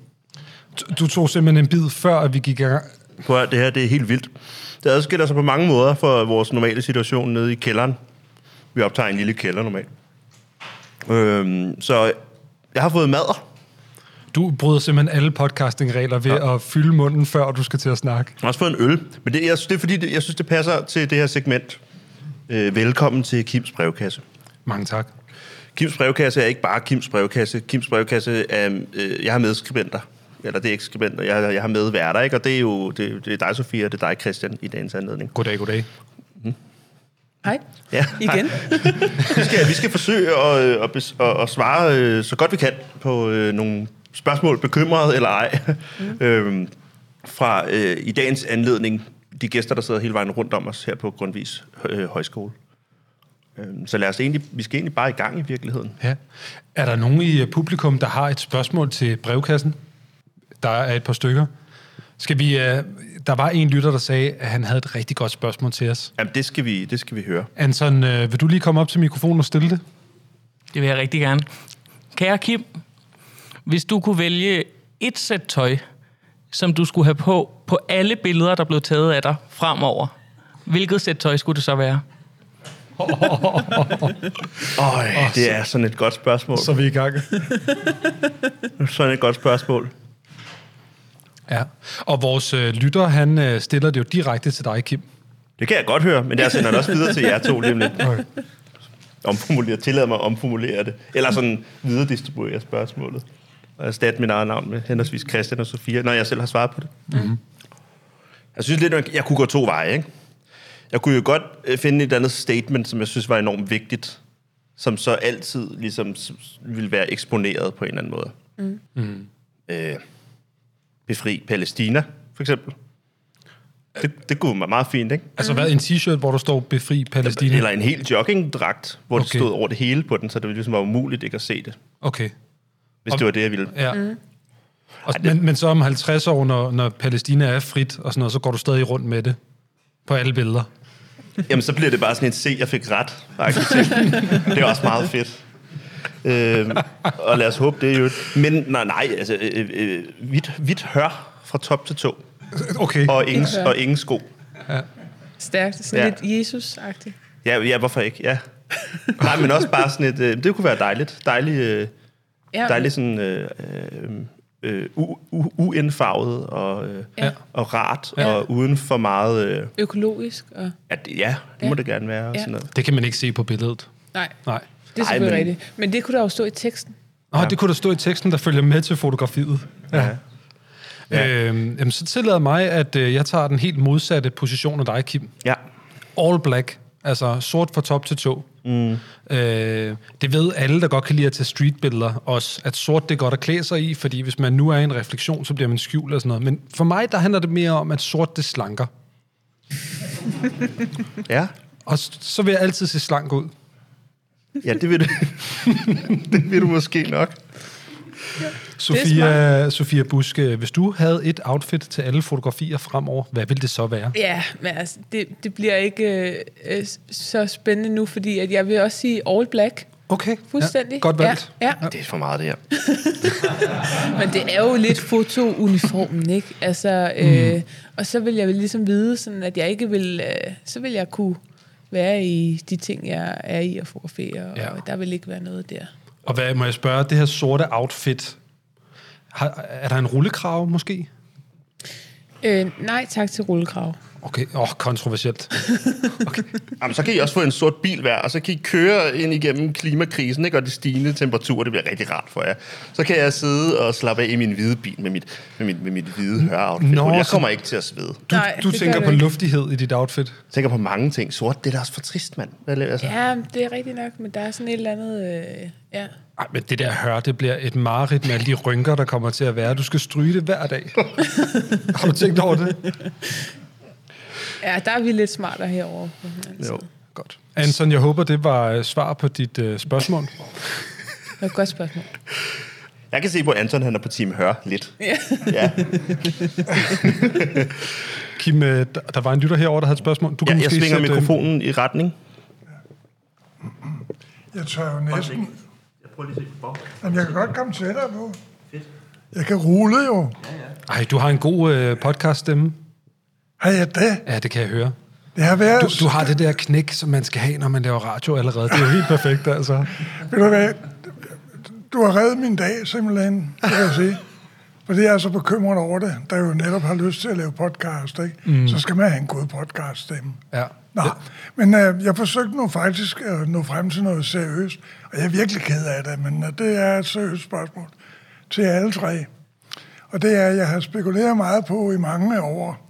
Du- Du tog simpelthen en bid før, at vi gik i gang. Prøv at, det her det er helt vildt. Det adskiller sig på mange måder fra vores normale situation nede i kælderen. Vi optager en lille kælder normalt. Øhm, så jeg har fået mad. Du bryder simpelthen alle podcastingregler ved ja. at fylde munden, før du skal til at snakke. Jeg har også fået en øl. Men det, jeg, det er fordi, det, jeg synes, det passer til det her segment. Øh, velkommen til Kims brevkasse. Mange tak. Kims brevkasse er ikke bare Kims brevkasse. Kims brevkasse er... Øh, jeg har medskribenter. Eller det er ikke skribenter. Jeg, jeg har medværter, ikke? Og det er jo det, det er dig, Sofia, og det er dig, Christian, i dagens anledning. Goddag, goddag. Hej, Ja. igen. Vi skal, vi skal forsøge at, øh, at, bes- at, at svare øh, så godt vi kan på øh, nogle spørgsmål, bekymret eller ej, mm. øhm, fra øh, i dagens anledning de gæster, der sidder hele vejen rundt om os her på Grundvis øh, Højskole. Øhm, så lad os egentlig, vi skal egentlig bare i gang i virkeligheden. Ja. Er der nogen i øh, publikum, der har et spørgsmål til brevkassen? Der er et par stykker. Skal vi... Uh, der var en lytter, der sagde, at han havde et rigtig godt spørgsmål til os. Jamen, det skal vi, det skal vi høre. Anton, uh, vil du lige komme op til mikrofonen og stille det? Det vil jeg rigtig gerne. Kære Kim, hvis du kunne vælge et sæt tøj, som du skulle have på på alle billeder, der blev taget af dig fremover, hvilket sæt tøj skulle det så være? Øj, det er sådan et godt spørgsmål. Så er vi i gang. Sådan et godt spørgsmål. Ja. Og vores øh, lytter, han øh, stiller det jo direkte til dig, Kim. Det kan jeg godt høre, men jeg sender det også videre til jer to lige om lidt. Omformulere, tillader mig at omformulere det. Eller sådan videre distribuere spørgsmålet. Og erstatte mit eget navn med henholdsvis Christian og Sofia, når jeg selv har svaret på det. Mm-hmm. Jeg synes lidt, at jeg kunne gå to veje. Ikke? Jeg kunne jo godt øh, finde et andet statement, som jeg synes var enormt vigtigt som så altid ligesom s- vil være eksponeret på en eller anden måde. Mm. Mm. Øh, befri Palæstina, for eksempel. Det, det kunne være meget fint, ikke? Altså hvad, en t-shirt, hvor der står befri Palæstina? Eller en helt joggingdragt, hvor okay. det stod over det hele på den, så det ligesom var umuligt ikke at se det, Okay. hvis Og- det var det, jeg ville. Ja. Mm. Og, men, men så om 50 år, når, når Palæstina er frit og sådan noget, så går du stadig rundt med det på alle billeder. Jamen, så bliver det bare sådan et se, jeg fik ret. arkitekt. det er også meget fedt. Øh, og lad os håbe det er jo. Men nej, nej altså, øh, øh, hvidt, hvidt hør fra top til to. Okay. Og ingen, hør. og ingen sko. Stærkt. Sådan Ja. ja. lidt Jesus-agtigt. Ja, ja, hvorfor ikke? Ja. Nej, men også bare sådan et... Øh, det kunne være dejligt. Dejligt, øh, Ja. dejligt sådan... Øh, øh, u- u- uindfarvet og, øh, Ja. og rart, Ja. og uden for meget... Øh, Økologisk. Og... at, ja, det må Ja. det gerne være. og Ja. Sådan noget. Det kan man ikke se på billedet. Nej, Nej. Det er Ej, selvfølgelig men- rigtigt. Men det kunne der jo stå i teksten. Nå, ja. det kunne der stå i teksten, der følger med til fotografiet. Ja. Ja. Øhm, jamen, så tillader mig, at øh, jeg tager den helt modsatte position af dig, Kim. Ja. All black, altså sort fra top til tå. Mm. Øh, det ved alle, der godt kan lide at tage streetbilleder også, at sort det er godt at klæde sig i, fordi hvis man nu er i en refleksion, så bliver man skjult og sådan noget. Men for mig, der handler det mere om, at sort det slanker. Ja. Og så vil jeg altid se slank ud. Ja, det vil du, det vil du måske nok. Sofia, Sofia Busk, øh, hvis du havde et outfit til alle fotografier fremover, hvad ville det så være? Ja, men altså, det, det bliver ikke øh, øh, så spændende nu, fordi at jeg vil også sige all black. Okay. Fuldstændig. Ja, godt valgt. Ja, ja. Det er for meget, det her. Men det er jo lidt fotouniformen, ikke? Altså, øh, Mm. Og så vil jeg vel ligesom vide, sådan at jeg ikke vil... Øh, så vil jeg kunne være i de ting, jeg er i at fotografere, Ja. og der vil ikke være noget der. Og hvad må jeg spørge, det her sorte outfit, har, er der en rullekrav måske? Øh, nej tak til rullekrav. Okay, åh, oh, kontroversielt. Jamen, så kan I også få en sort bil hver, og så kan I køre ind igennem klimakrisen, ikke? og de stigende temperaturer, det bliver rigtig rart for jer. Så kan jeg sidde og slappe af i min hvide bil med mit, med mit, med mit hvide høroutfit. Nå, jeg så- kommer ikke til at svede. Du, Nej, du tænker på ikke. luftighed i dit outfit? Jeg tænker på mange ting. Sort, det er da også for trist, mand. Hvad, laver- altså, Ja, det er rigtigt nok, men der er sådan et eller andet... Øh, ja. Ej, men det der hør, det bliver et mareridt med alle de rynker, der kommer til at være. Du skal stryge det hver dag. Har du tænkt over det? ja, der er vi lidt smartere herovre. anden Jo. Godt. Anton, jeg håber, det var øh, svar på dit uh, spørgsmål. Det var et godt spørgsmål. Jeg kan se på Anton, han er på Team Hør lidt. Ja. Ja. Kim, øh, der, der var en lytter herovre, der havde et spørgsmål. Du ja kan jeg måske svinger øh, mikrofonen i retning. Jeg tør jo næsten... Jeg prøver lige at se på Jamen, jeg kan godt komme tættere på. Jeg kan rulle jo. Ej, du har en god øh, podcaststemme. Har jeg det? Ja, det kan jeg høre. Det har været... Du, du har det der knæk, som man skal have, når man laver radio allerede. Det er jo helt perfekt, altså. Ved du hvad? Du har reddet min dag, simpelthen, kan jeg sige. Fordi jeg er så bekymret over det, der jo netop har lyst til at lave podcast, ikke? Mm. Mm. Så skal man have en god podcaststemme. Ja. Nå, men øh, jeg forsøgte nu faktisk at nå frem til noget seriøst, og jeg er virkelig ked af det, men øh, det er et seriøst spørgsmål til alle tre. Og det er, at jeg har spekuleret meget på i mange år,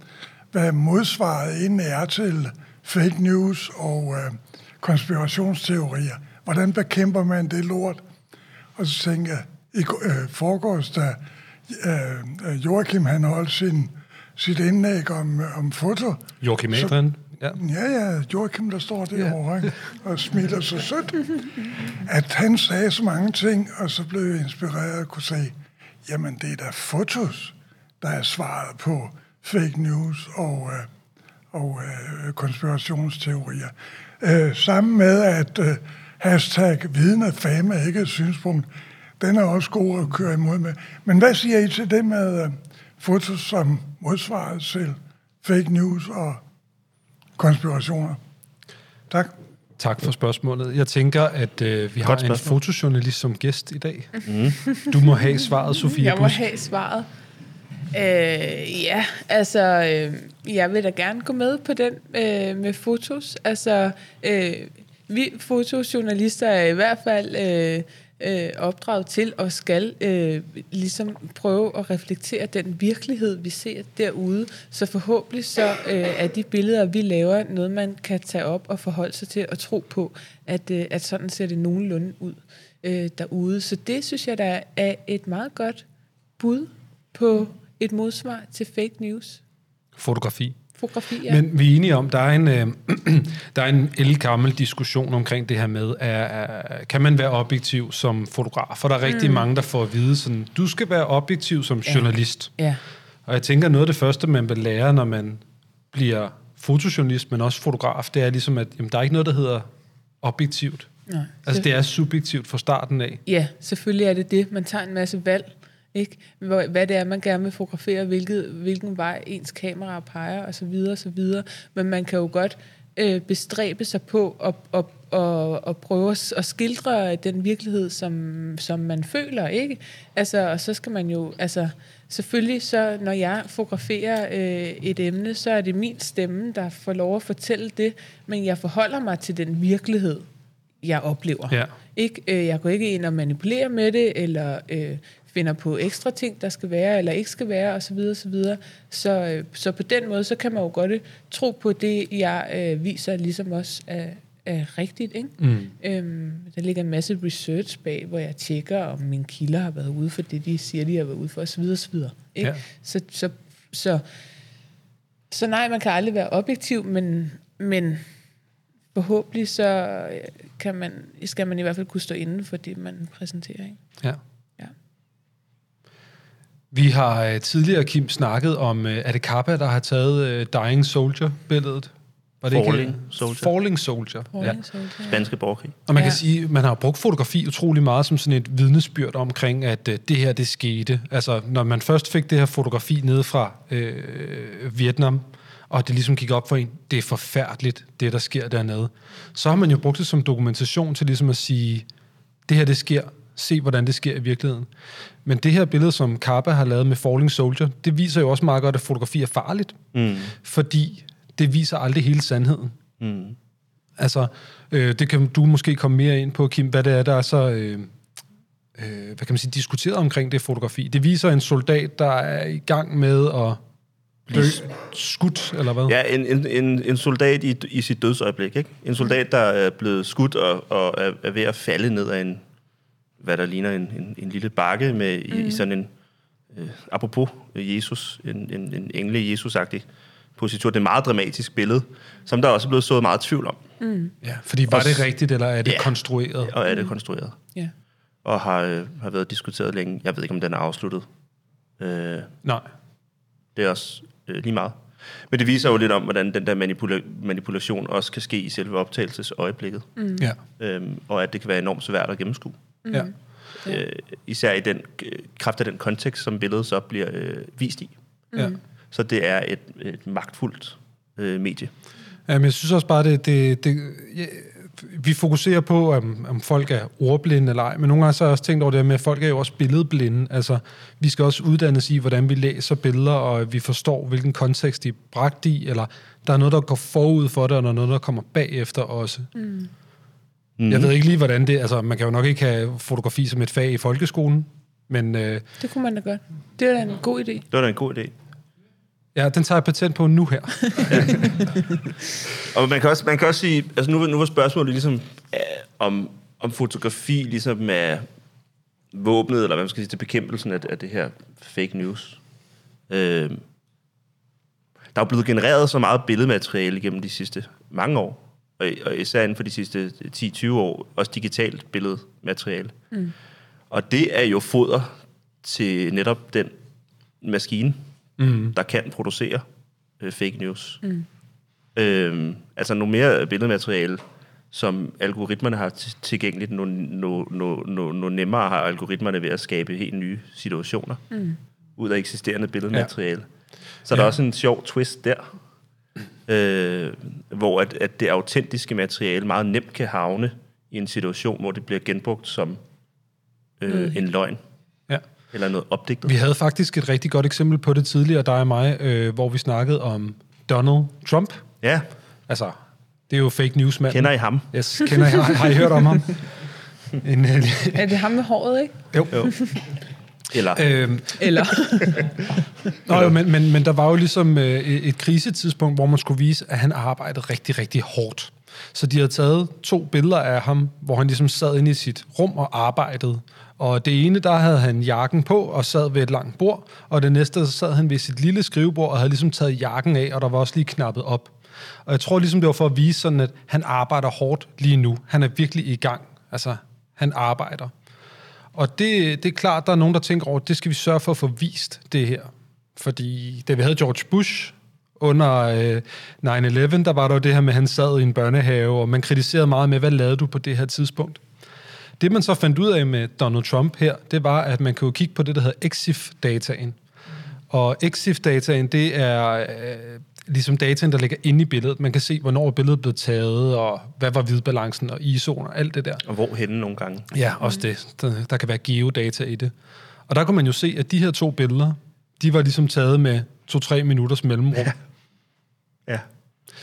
hvad modsvaret egentlig er til fake news og øh, konspirationsteorier. Hvordan bekæmper man det lort? Og så tænker jeg, i øh, forgårs, da øh, Joachim han holdt sin, sit indlæg om, om foto. Joachim Adrian. Ja. Ja, ja, Joachim, der står derovre, ikke? og smiler så sødt, at han sagde så mange ting, og så blev jeg inspireret og kunne sige, jamen det er da fotos, der er svaret på fake news og, øh, og øh, konspirationsteorier. Øh, sammen med, at øh, hashtag viden er fame er ikke et synspunkt, den er også god at køre imod med. Men hvad siger I til det med øh, fotos som modsvaret til fake news og konspirationer. Tak. Tak for spørgsmålet. Jeg tænker, at øh, vi har Godt en spørgsmål. fotojournalist som gæst i dag. Mm. Du må have svaret, Sofie Jeg må Busk. have svaret. Øh, ja, altså, øh, jeg vil da gerne gå med på den øh, med fotos. Altså, øh, vi fotojournalister er i hvert fald øh, øh, opdraget til og skal øh, ligesom prøve at reflektere den virkelighed, vi ser derude. Så forhåbentlig så øh, er de billeder, vi laver, noget man kan tage op og forholde sig til og tro på, at, øh, at sådan ser det nogenlunde ud øh, derude. Så det synes jeg, der er et meget godt bud på et modsvar til fake news. Fotografi. Fotografi, ja. Men vi er enige om, der er en, øh, der er en elgammel diskussion omkring det her med, er, er, kan man være objektiv som fotograf? For der er rigtig Mm. mange, der får at vide, sådan, du skal være objektiv som Ja. journalist. Ja. Og jeg tænker, noget af det første, man vil lære, når man bliver fotojournalist, men også fotograf, det er ligesom, at jamen, der er ikke noget, der hedder objektivt. Nej. Altså, det er subjektivt fra starten af. Ja, selvfølgelig er det det. Man tager en masse valg, ikke? Hvad det er, man gerne vil fotografere, hvilket, hvilken vej ens kamera peger, og så videre, og så videre. Men man kan jo godt øh, bestræbe sig på at, at, at, at prøve at, at skildre den virkelighed, som, som man føler, ikke? Altså, og så skal man jo, altså, selvfølgelig så, når jeg fotograferer øh, et emne, så er det min stemme, der får lov at fortælle det, men jeg forholder mig til den virkelighed, jeg oplever. Ja. Ikke, øh, jeg går ikke ind og manipulerer med det, eller øh, finder på ekstra ting, der skal være, eller ikke skal være, osv. osv. Så, øh, så på den måde, så kan man jo godt øh, tro på det, jeg øh, viser, ligesom også er, er rigtigt. Ikke? Mm. Øhm, der ligger en masse research bag, hvor jeg tjekker, om mine kilder har været ude for det, de siger, de har været ude for, osv. osv. Ikke? Ja. Så, så, så, så nej, man kan aldrig være objektiv, men, men forhåbentlig så øh, kan man, skal man i hvert fald kunne stå inden for det, man præsenterer. Ikke? Ja. Ja. Vi har øh, tidligere, Kim, snakket om, øh, er det Kappa, der har taget øh, Dying Soldier-billedet? Var det Falling ikke? Soldier. Falling Soldier. Falling Soldier, ja. Spanske borgerkrig. Og man Ja. kan sige, man har brugt fotografi utrolig meget som sådan et vidnesbyrd omkring, at det her, det skete. Altså, når man først fik det her fotografi nede fra øh, Vietnam, og det ligesom gik op for en, det er forfærdeligt, det der sker dernede. Så har man jo brugt det som dokumentation til ligesom at sige, det her, det sker, se hvordan det sker i virkeligheden. Men det her billede, som Kappa har lavet med Falling Soldier, det viser jo også meget godt, at fotografi er farligt. Mm. Fordi det viser aldrig hele sandheden. Mm. Altså, øh, det kan du måske komme mere ind på, Kim, hvad det er, der er så, øh, øh, hvad kan man sige, diskuteret omkring det fotografi. Det viser en soldat, der er i gang med at blive skudt, eller hvad? Ja, en, en, en, en soldat i, i sit dødsøjeblik. Ikke? En soldat, der er blevet skudt og, og er, er ved at falde ned af en, hvad der ligner en, en, en lille bakke med i, Mhm. i sådan en, øh, apropos Jesus, en, en, en engle Jesus-agtig position. Det er et meget dramatisk billede, som der også er blevet sået meget tvivl om. Mm. Ja, fordi var det Også- rigtigt, eller er det Ja. konstrueret? Og er det konstrueret. Ja. Og har, øh, har været diskuteret længe. Jeg ved ikke, om den er afsluttet. Øh, Nej. Det er også øh, lige meget. Men det viser jo lidt om, hvordan den der manipula- manipulation også kan ske i selve optagelsesøjeblikket. Mm. Ja. Øhm, og at det kan være enormt svært at gennemskue. Mm. Ja. Øh, især i den øh, kraft af den kontekst, som billedet så bliver øh, vist i. Ja. Så det er et, et magtfuldt øh, medie. Ja, men jeg synes også bare, det, det, det ja, vi fokuserer på, om, om folk er ordblinde eller ej, men nogle gange så har jeg også tænkt over det her med, at folk er jo også billedblinde. Altså, vi skal også uddannes i, hvordan vi læser billeder, og vi forstår, hvilken kontekst de er bragt i, eller der er noget, der går forud for det, og der er noget, der kommer bagefter også. Mm. Mm. Jeg ved ikke lige, hvordan det... Altså, man kan jo nok ikke have fotografi som et fag i folkeskolen, men øh, Det kunne man da godt. Det er da en god idé. Det var da en god idé. ja, den tager jeg patent på nu her. Og man kan også, man kan også sige, altså nu, nu var spørgsmålet ligesom, øh, om, om fotografi ligesom er våbnet, eller hvad man skal sige, til bekæmpelsen af, af det her fake news. Øh, der er jo blevet genereret så meget billedmateriale gennem de sidste mange år, og, og især inden for de sidste 10-20 år, også digitalt billedmateriale. Mm. Og det er jo foder til netop den maskine, Mm. der kan producere øh, fake news. Mm. Øhm, altså noget mere billedmateriale, som algoritmerne har t- tilgængeligt, nu, nu, nu, nu, nu nemmere har algoritmerne ved at skabe helt nye situationer Mm. ud af eksisterende billedmateriale. Ja. Så Ja. der er også en sjov twist der, øh, hvor at, at det autentiske materiale meget nemt kan havne i en situation, hvor det bliver genbrugt som øh, Noget en løgn. Ja. Eller noget opdigtet. Vi havde faktisk et rigtig godt eksempel på det tidligere, dig og mig, øh, hvor vi snakkede om Donald Trump. Ja. Altså, det er jo fake news, mand. Kender I ham? Yes, kender I, har, har I hørt om ham? En, øh, Er det ham med håret, ikke? jo. Jo. Eller, Øhm, Eller? Nå, jo, men, men, men der var jo ligesom øh, et et krisetidspunkt, hvor man skulle vise, at han arbejdede rigtig, rigtig hårdt. Så de havde taget to billeder af ham, hvor han ligesom sad inde i sit rum og arbejdede. Og det ene, der havde han jakken på og sad ved et langt bord, og det næste, der sad han ved sit lille skrivebord og havde ligesom taget jakken af, og der var også lige knappet op. Og jeg tror ligesom, det var for at vise sådan, at han arbejder hårdt lige nu. Han er virkelig i gang. Altså, han arbejder. Og det, det er klart, der er nogen, der tænker over, det skal vi sørge for at få vist, det her. Fordi da vi havde George Bush under øh, 9-11, der var der jo det her med, at han sad i en børnehave, og man kritiserede meget med, hvad lavede du på det her tidspunkt? Det, man så fandt ud af med Donald Trump her, det var, at man kunne kigge på det, der hedder EXIF-dataen. Og EXIF-dataen, det er øh, ligesom dataen, der ligger inde i billedet. Man kan se, hvornår billedet blev taget, og hvad var hvidbalancen og ISO'en og alt det der. og hvor henne nogle gange. Ja, også det. Der, der kan være geodata i det. Og der kunne man jo se, at de her to billeder, de var ligesom taget med to-tre minutters mellemrum. Ja. Ja.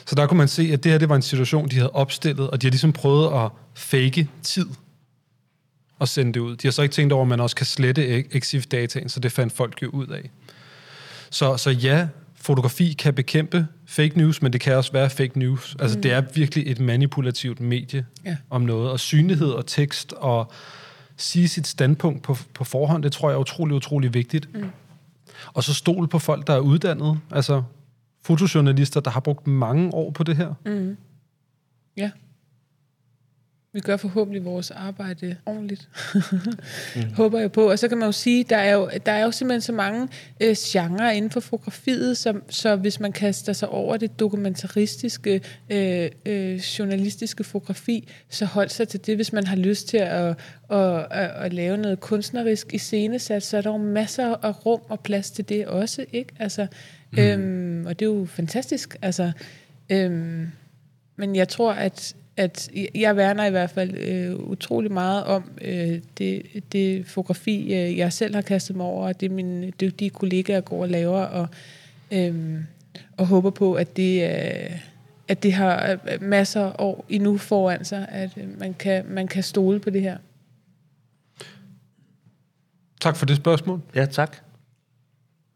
Så der kunne man se, at det her det var en situation, de havde opstillet, og de har ligesom prøvet at fake tid og sende det ud. De har så ikke tænkt over, at man også kan slette e- EXIF-dataen, så det fandt folk jo ud af. Så, så ja, fotografi kan bekæmpe fake news, men det kan også være fake news. Altså, Mm. det er virkelig et manipulativt medie Ja. om noget. Og synlighed og tekst og sige sit standpunkt på, på forhånd, det tror jeg er utrolig, utrolig vigtigt. Mm. Og så stole på folk, der er uddannet. Altså fotojournalister, der har brugt mange år på det her. Mm. Ja. Vi gør forhåbentlig vores arbejde ordentligt. mm. Håber jeg på. Og så kan man jo sige, der er jo, der er jo simpelthen så mange øh, genrer inden for fotografiet, som, så hvis man kaster sig over det dokumentaristiske, øh, øh, journalistiske fotografi, så hold sig til det. Hvis man har lyst til at, at, at, at lave noget kunstnerisk i scenesat, så er der jo masser af rum og plads til det også. Ikke? Altså, mm. øhm, og det er jo fantastisk. Altså, øhm, men jeg tror, at, at jeg værner i hvert fald øh, utrolig meget om øh, det, det fotografi, øh, jeg selv har kastet mig over, og det mine dygtige kollegaer går og laver, og, øh, og håber på, at det, øh, at det har øh, masser af år endnu foran sig, at øh, man, kan, man kan stole på det her. Tak for det spørgsmål. Ja, tak.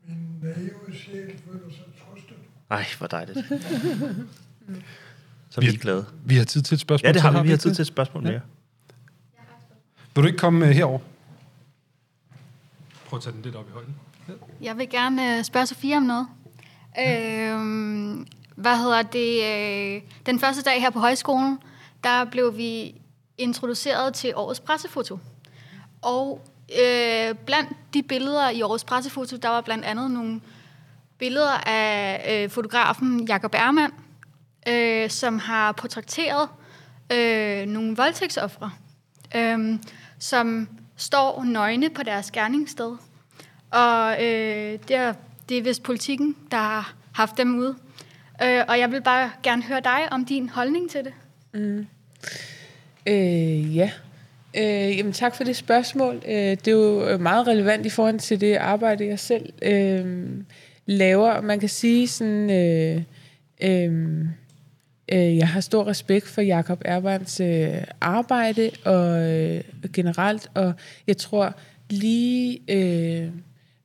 Min naive sjæl føler sig trøstet. Ej, hvor dejligt. Så er vi glade. Vi har tid til et spørgsmål. Ja, det har vi. Vi har tid til et spørgsmål mere. Vil du ikke komme uh, herover? Prøv at tage den lidt op i højden. Jeg vil gerne øh, spørge Sofie om noget. Øh, hvad hedder det? Øh, den første dag her på højskolen, der blev vi introduceret til årets pressefoto. Og øh, blandt de billeder i årets pressefoto, der var blandt andet nogle billeder af øh, fotografen Jakob Ermann, øh, som har portrætteret øh, nogle voldtægtsoffre, øh, som står nøgne på deres gerningssted. Og øh, det, er, det er vist politikken, der har haft dem ude. Øh, og jeg vil bare gerne høre dig om din holdning til det. Mm. Øh, ja. Øh, jamen tak for det spørgsmål. Øh, det er jo øh, meget relevant i forhold til det arbejde, jeg selv øh, laver. Man kan sige sådan... Øh, øh, Øh, jeg har stor respekt for Jakob Erbands øh, arbejde og øh, generelt, og jeg tror lige øh,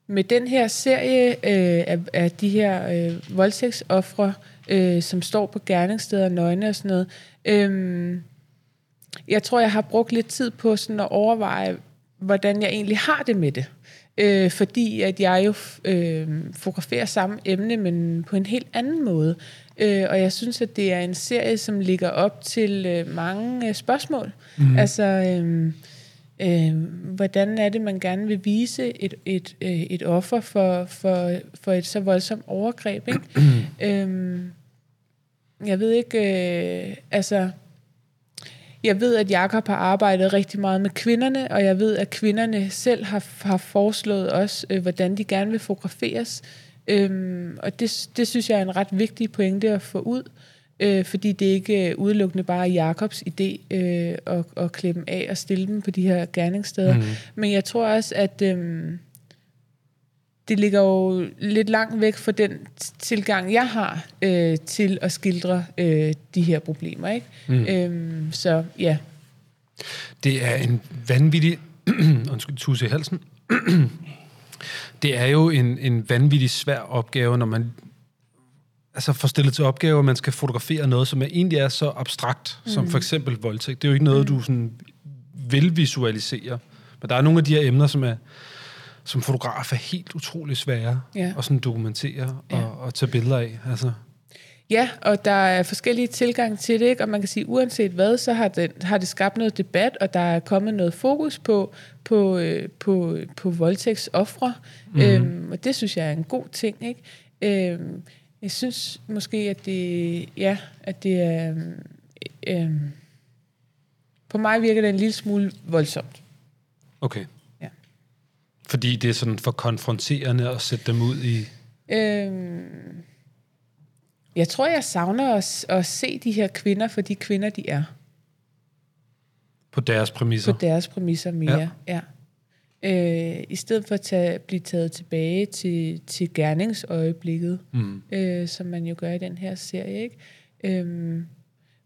med den her serie øh, af, af de her øh, voldtægtsoffre, øh, som står på gerningssteder nøgne og sådan noget, øh, jeg tror, jeg har brugt lidt tid på sådan at overveje, hvordan jeg egentlig har det med det. Øh, fordi at jeg jo øh, fotograferer samme emne, men på en helt anden måde. Øh, og jeg synes, at det er en serie, som ligger op til øh, mange øh, spørgsmål. Mm. Altså, øh, øh, hvordan er det, man gerne vil vise et, et, øh, et offer for, for, for et så voldsomt overgreb? Ikke? øh, jeg ved ikke, øh, altså... Jeg ved, at Jakob har arbejdet rigtig meget med kvinderne, og jeg ved, at kvinderne selv har, har foreslået os, øh, hvordan de gerne vil fotograferes. Øhm, og det, det synes jeg er en ret vigtig pointe at få ud, øh, fordi det ikke er udelukkende bare Jakobs idé øh, at, at klemme af og stille dem på de her gerningssteder. Mm. Men jeg tror også, at øh, det ligger jo lidt langt væk fra den tilgang, jeg har øh, til at skildre øh, de her problemer. Ikke? Mm. Øhm, så ja. Det er en vanvittig... undskyld, tusse i halsen. det er jo en, en vanvittig svær opgave, når man altså får stillet til opgave, at man skal fotografere noget, som egentlig er så abstrakt, mm. som for eksempel voldtægt. Det er jo ikke noget, du sådan vil visualisere. Men der er nogle af de her emner, som er som fotograf er helt utrolig svære Ja. at sådan dokumentere Ja. og, og tage billeder af. Altså. Ja, og der er forskellige tilgang til det, ikke? og man kan sige, uanset hvad, så har det, har det skabt noget debat, og der er kommet noget fokus på, på, øh, på, på voldtægtsoffre, mm-hmm. øhm, og det synes jeg er en god ting. Ikke? Øhm, jeg synes måske, at det, ja, at det er... Øhm, på mig virker det en lille smule voldsomt. Okay. Ja. Fordi det er sådan for konfronterende at sætte dem ud i... Øhm, jeg tror, jeg savner at, at se de her kvinder for de kvinder, de er. På deres præmisser. På deres præmisser mere, ja. ja. Øh, I stedet for at tage, blive taget tilbage til, til gerningsøjeblikket, Mm. øh, som man jo gør i den her serie. Ikke? Øhm,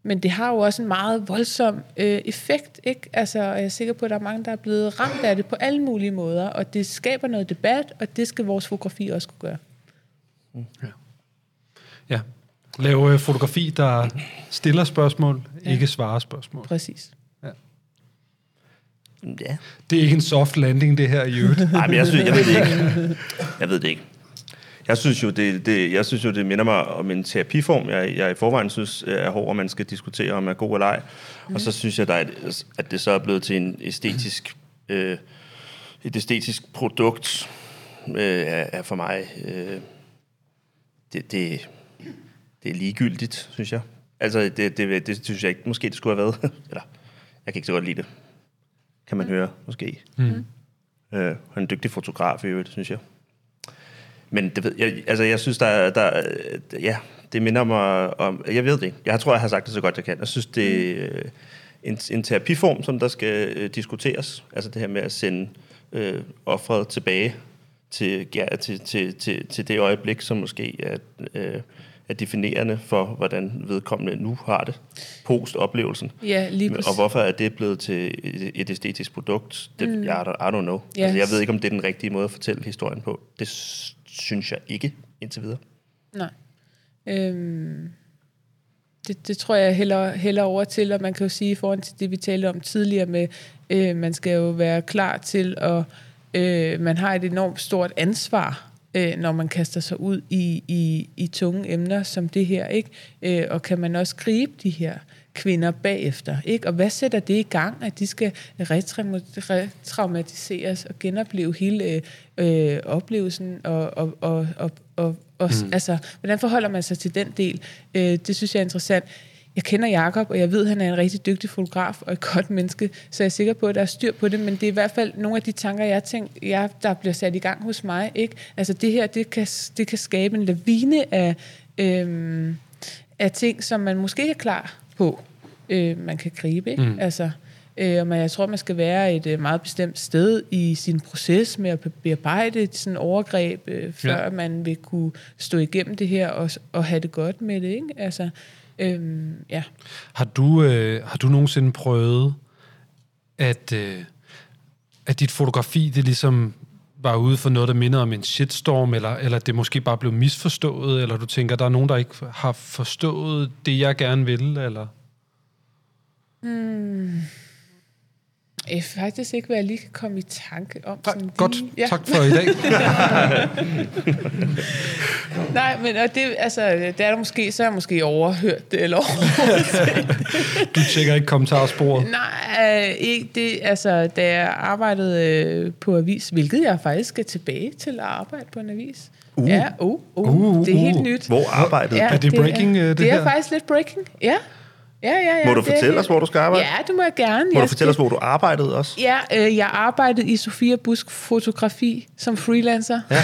men det har jo også en meget voldsom øh, effekt, ikke? Altså, og jeg er sikker på, at der er mange, der er blevet ramt af det på alle mulige måder, og det skaber noget debat, og det skal vores fotografi også kunne gøre. Ja. Lave øh, fotografi, der stiller spørgsmål, ja. ikke svarer spørgsmål. Præcis. Ja. Ja. Det er ikke en soft landing, det her i øvrigt. Nej, men jeg, synes, jeg ved det ikke. Jeg ved det ikke. Jeg synes jo, det, det, jeg synes jo, det minder mig om en terapiform, jeg, jeg i forvejen synes er hård, og man skal diskutere, om er god eller ej. Mm. Og så synes jeg, der er et, at det så er blevet til en æstetisk, øh, et æstetisk produkt, øh, er, er for mig... Øh, det, det, det er ligegyldigt, synes jeg. Altså, det, det, det synes jeg ikke. Måske det skulle have været. Eller, jeg kan ikke så godt lide det. Kan man høre, måske. Mm. Øh, han er en dygtig fotograf i øvrigt, synes jeg. Men det ved, jeg, altså, jeg synes, der, er- der er- ja, det minder mig om, jeg ved det ikke. Jeg tror, jeg har sagt det så godt, jeg kan. Jeg synes, det er øh, en, en terapiform, som der skal øh, diskuteres. Altså det her med at sende øh, offeret tilbage til, ja, til, til, til, til det øjeblik, som måske er, øh, er definerende for, hvordan vedkommende nu har det, post-oplevelsen. Ja, lige præcis. Og hvorfor er det blevet til et, et æstetisk produkt? Det, Mm. jeg, I don't know. Ja. Altså, jeg ved ikke, om det er den rigtige måde at fortælle historien på. Det synes jeg ikke indtil videre. Nej. Øhm, det, det tror jeg heller, heller over til, og man kan jo sige i forhold til det, vi talte om tidligere med, øh, man skal jo være klar til, at øh, man har et enormt stort ansvar, øh, når man kaster sig ud i, i, i tunge emner som det her, ikke? Øh, og kan man også gribe de her kvinder bagefter, ikke? Og hvad sætter det i gang, at de skal retrauma- retraumatiseres og genopleve hele øh, oplevelsen og, og, og, og, og, og mm. altså, hvordan forholder man sig til den del? Øh, det synes jeg er interessant. Jeg kender Jakob, og jeg ved, at han er en rigtig dygtig fotograf og et godt menneske, så jeg er sikker på, at der er styr på det, men det er i hvert fald nogle af de tanker, jeg tænker, jeg, der bliver sat i gang hos mig. Ikke? Altså det her, det kan, det kan skabe en lavine af, øhm, af ting, som man måske ikke er klar på, øh, man kan gribe. Ikke? Mm. Altså, øh, man, jeg tror, man skal være et øh, meget bestemt sted i sin proces med at be- bearbejde et sådan overgreb, øh, før ja. man vil kunne stå igennem det her og, og have det godt med det. Ikke? Altså, øhm, ja. Har du, øh, har du nogensinde prøvet, at, øh, at dit fotografi, det ligesom var ude for noget, der minder om en shitstorm, eller, eller det måske bare blev misforstået, eller du tænker, der er nogen, der ikke har forstået det, jeg gerne vil, eller... Hmm. Jeg ved faktisk ikke, hvad jeg lige kan komme i tanke om. Sådan godt. lige. Tak for i dag. Nej, men og det, altså, der er der måske, så har jeg måske overhørt det, eller Du tjekker ikke kommentarsporet. Nej, øh, ikke det. Altså, da jeg arbejdede øh, på avis, hvilket jeg faktisk skal tilbage til at arbejde på en avis. Uh. Ja, uh, uh, Uh, det er helt uh. nyt. Hvor arbejdede du? ja, Er det breaking, er, øh, det det er her? faktisk lidt breaking, ja. Ja, ja, ja. Må du det er fortælle os, hvor du skal arbejde? Ja, det må jeg gerne. Må Jeg du fortælle os, skal- hvor du arbejdede også? Ja, øh, jeg arbejdede i Sofia Busk Fotografi som freelancer. Ja.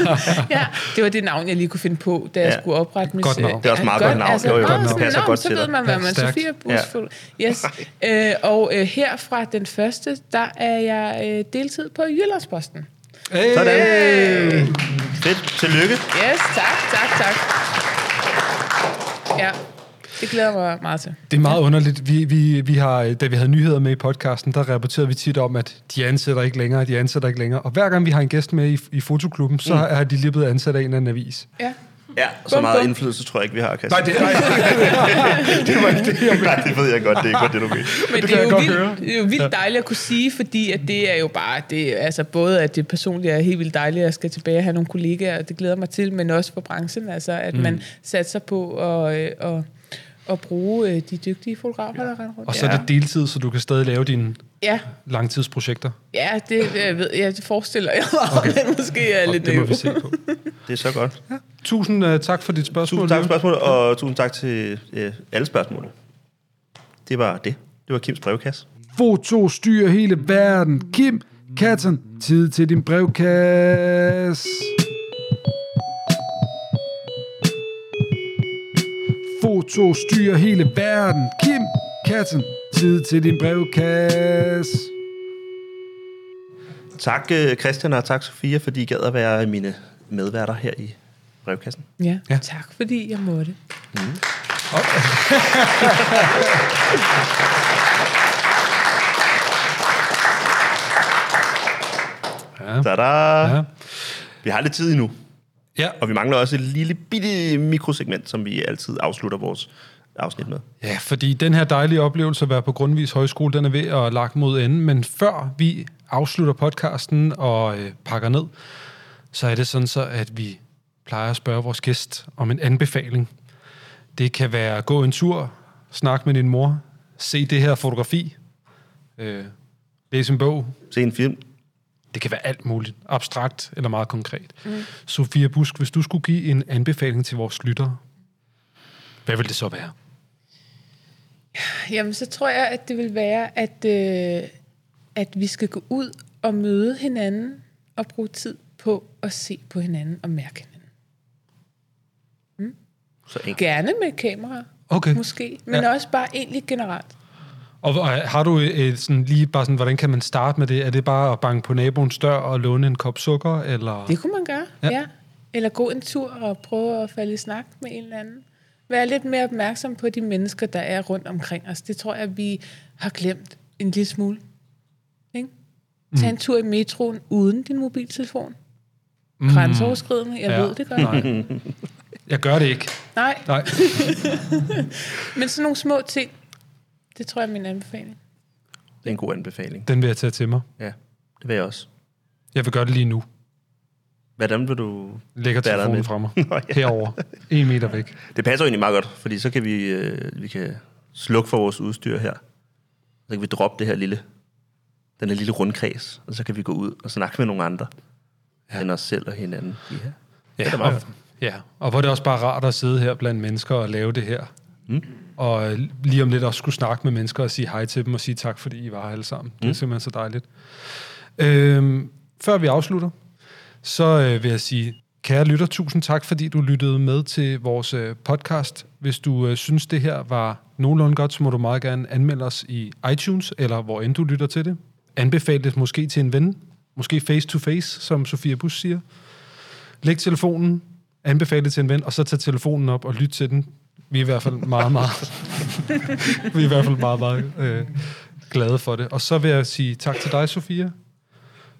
ja, det var det navn, jeg lige kunne finde på, da jeg Ja. skulle oprette mit... Godt navn. Det er også meget godt navn. Jo, jo, nå, det så- passer nå, godt så til ved man, hvad Ja, man... stærkt. Sofia Busk Ja. ja. Yes. øh, og øh, her fra den første, der er jeg øh, deltid på Jyllandsposten. Hey. Sådan. Fedt. Tillykke. Yes, tak, tak, tak. Ja. Det glæder mig meget til. Det er meget underligt. Vi, vi, vi har, da vi havde nyheder med i podcasten, der rapporterede vi tit om, at de ansætter ikke længere, de ansætter ikke længere. Og hver gang vi har en gæst med i, i fotoklubben, så Mm. er de lige blevet ansat af en eller anden avis. Ja. Ja, så Bum, meget bum. indflydelse tror jeg ikke, vi har, Christian. Nej, det, nej, det var ikke det, jeg Nej, det ved jeg godt, det er ikke godt, det du mener. Men det, kan er jeg jo godt vildt, det er jo vildt dejligt at kunne sige, fordi at det er jo bare, det, altså både at det personlige er helt vildt dejligt, at jeg skal tilbage og have nogle kollegaer, og det glæder mig til, men også for branchen, altså at Mm. mm. man satser på at, øh, at, at bruge øh, de dygtige fotografer, der render rundt. Og så er det deltid, så du kan stadig lave dine Ja, langtidsprojekter. ja det, jeg ved, ja, det forestiller jeg mig, okay. men måske er Og lidt det må vi se på. Det er så godt. Ja. Tusind uh, tak for dit spørgsmål. Tusind tak for spørgsmålet, og tusind tak til øh, alle spørgsmål. Det var det. Det var Kims brevkasse. Foto styrer hele verden. Kim Katten, tid til din brevkasse. Foto styrer hele verden. Kim Katten, tid til din brevkasse. Tak øh, Christian, og tak Sofia, fordi I gad at være mine medværter her i brevkassen. Ja, ja, tak fordi jeg måtte. Ja. Tada! Ja. Vi har lidt tid endnu. Ja. Og vi mangler også et lille bitte mikrosegment, som vi altid afslutter vores afsnit med. Ja, fordi den her dejlige oplevelse at være på Grundvis Højskole, den er ved at lagt mod enden. Men før vi afslutter podcasten og øh, pakker ned, så er det sådan så, at vi plejer at spørge vores gæst om en anbefaling. Det kan være gå en tur, snakke med din mor, se det her fotografi, øh, læse en bog. Se en film. Det kan være alt muligt, abstrakt eller meget konkret. Mm. Sofia Busk, hvis du skulle give en anbefaling til vores lyttere, hvad vil det så være? Jamen, så tror jeg, at det vil være, at, øh, at vi skal gå ud og møde hinanden og bruge tid på at se på hinanden og mærke hinanden. Så enkelt. Gerne med kamera, Okay. måske, men ja. også bare egentlig generelt. Og og har du et, sådan, lige bare sådan, hvordan kan man starte med det? Er det bare at banke på naboens dør og låne en kop sukker? Eller? Det kunne man gøre, Ja. ja. Eller gå en tur og prøve at falde i snak med en eller anden. Være lidt mere opmærksom på de mennesker, der er rundt omkring os. Det tror jeg, vi har glemt en lille smule. Ikke? Tag en tur i metroen uden din mobiltelefon. Mm. Grænseoverskridende, jeg Ja. ved det godt. Nej. Jeg gør det ikke. Nej. Nej. Men sådan nogle små ting, det tror jeg er min anbefaling. Det er en god anbefaling. Den vil jeg tage til mig. Ja, det vil jeg også. Jeg vil gøre det lige nu. Hvordan vil du... Lægger telefonen med? fra mig. Nå, ja. Herover. En meter væk. Det passer jo egentlig meget godt, fordi så kan vi, øh, vi kan slukke for vores udstyr her. Så kan vi droppe det her lille, den her lille rundkreds, og så kan vi gå ud og snakke med nogle andre ja. end os selv og hinanden. Ja, det er Ja, da og, ja, og hvor er det også bare rart at sidde her blandt mennesker og lave det her. Mm. Og lige om lidt også skulle snakke med mennesker og sige hej til dem og sige tak, fordi I var her alle sammen. Det er Mm. simpelthen så dejligt. Øhm, før vi afslutter, så øh, vil jeg sige, kære lytter, tusind tak, fordi du lyttede med til vores øh, podcast. Hvis du øh, synes, det her var nogenlunde godt, så må du meget gerne anmelde os i iTunes, eller hvor end du lytter til det. Anbefale det måske til en ven, måske face to face, som Sofia Bus siger. Læg telefonen, anbefale det til en ven, og så tag telefonen op og lyt til den. Vi er i hvert fald meget, meget, vi er i hvert fald meget, meget øh, glade for det. Og så vil jeg sige tak til dig, Sofia,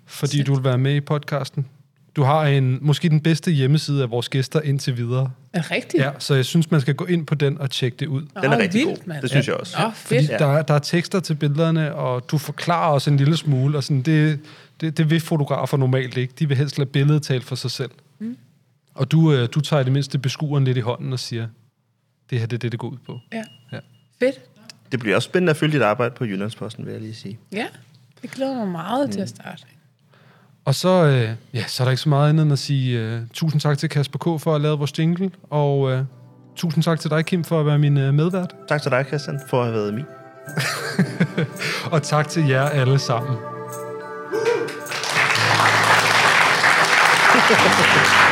fordi du vil være med i podcasten. Du har en, måske den bedste hjemmeside af vores gæster indtil videre. Er det rigtigt? Ja, så jeg synes, man skal gå ind på den og tjekke det ud. Den er rigtig vildt, god. mand. Det synes jeg også. Fordi fedt. der, er- der er tekster til billederne, og du forklarer også en lille smule, og sådan, det, det, det vil fotografer normalt ikke. De vil helst lade billedet tale for sig selv. Mm. Og du, øh, du tager i det mindste beskueren lidt i hånden og siger, det her det er det, det går ud på. Ja. Ja. Fedt. Det bliver også spændende at følge dit arbejde på Jyllandsposten, vil jeg lige sige. Ja, det glæder mig meget mm. til at starte. Og så, øh, ja, så er der ikke så meget andet end at sige øh, tusind tak til Kasper K. for at lave vores jingle, og øh, tusind tak til dig, Kim, for at være min øh, medvært. Tak til dig, Christian, for at have været min. og tak til jer alle sammen.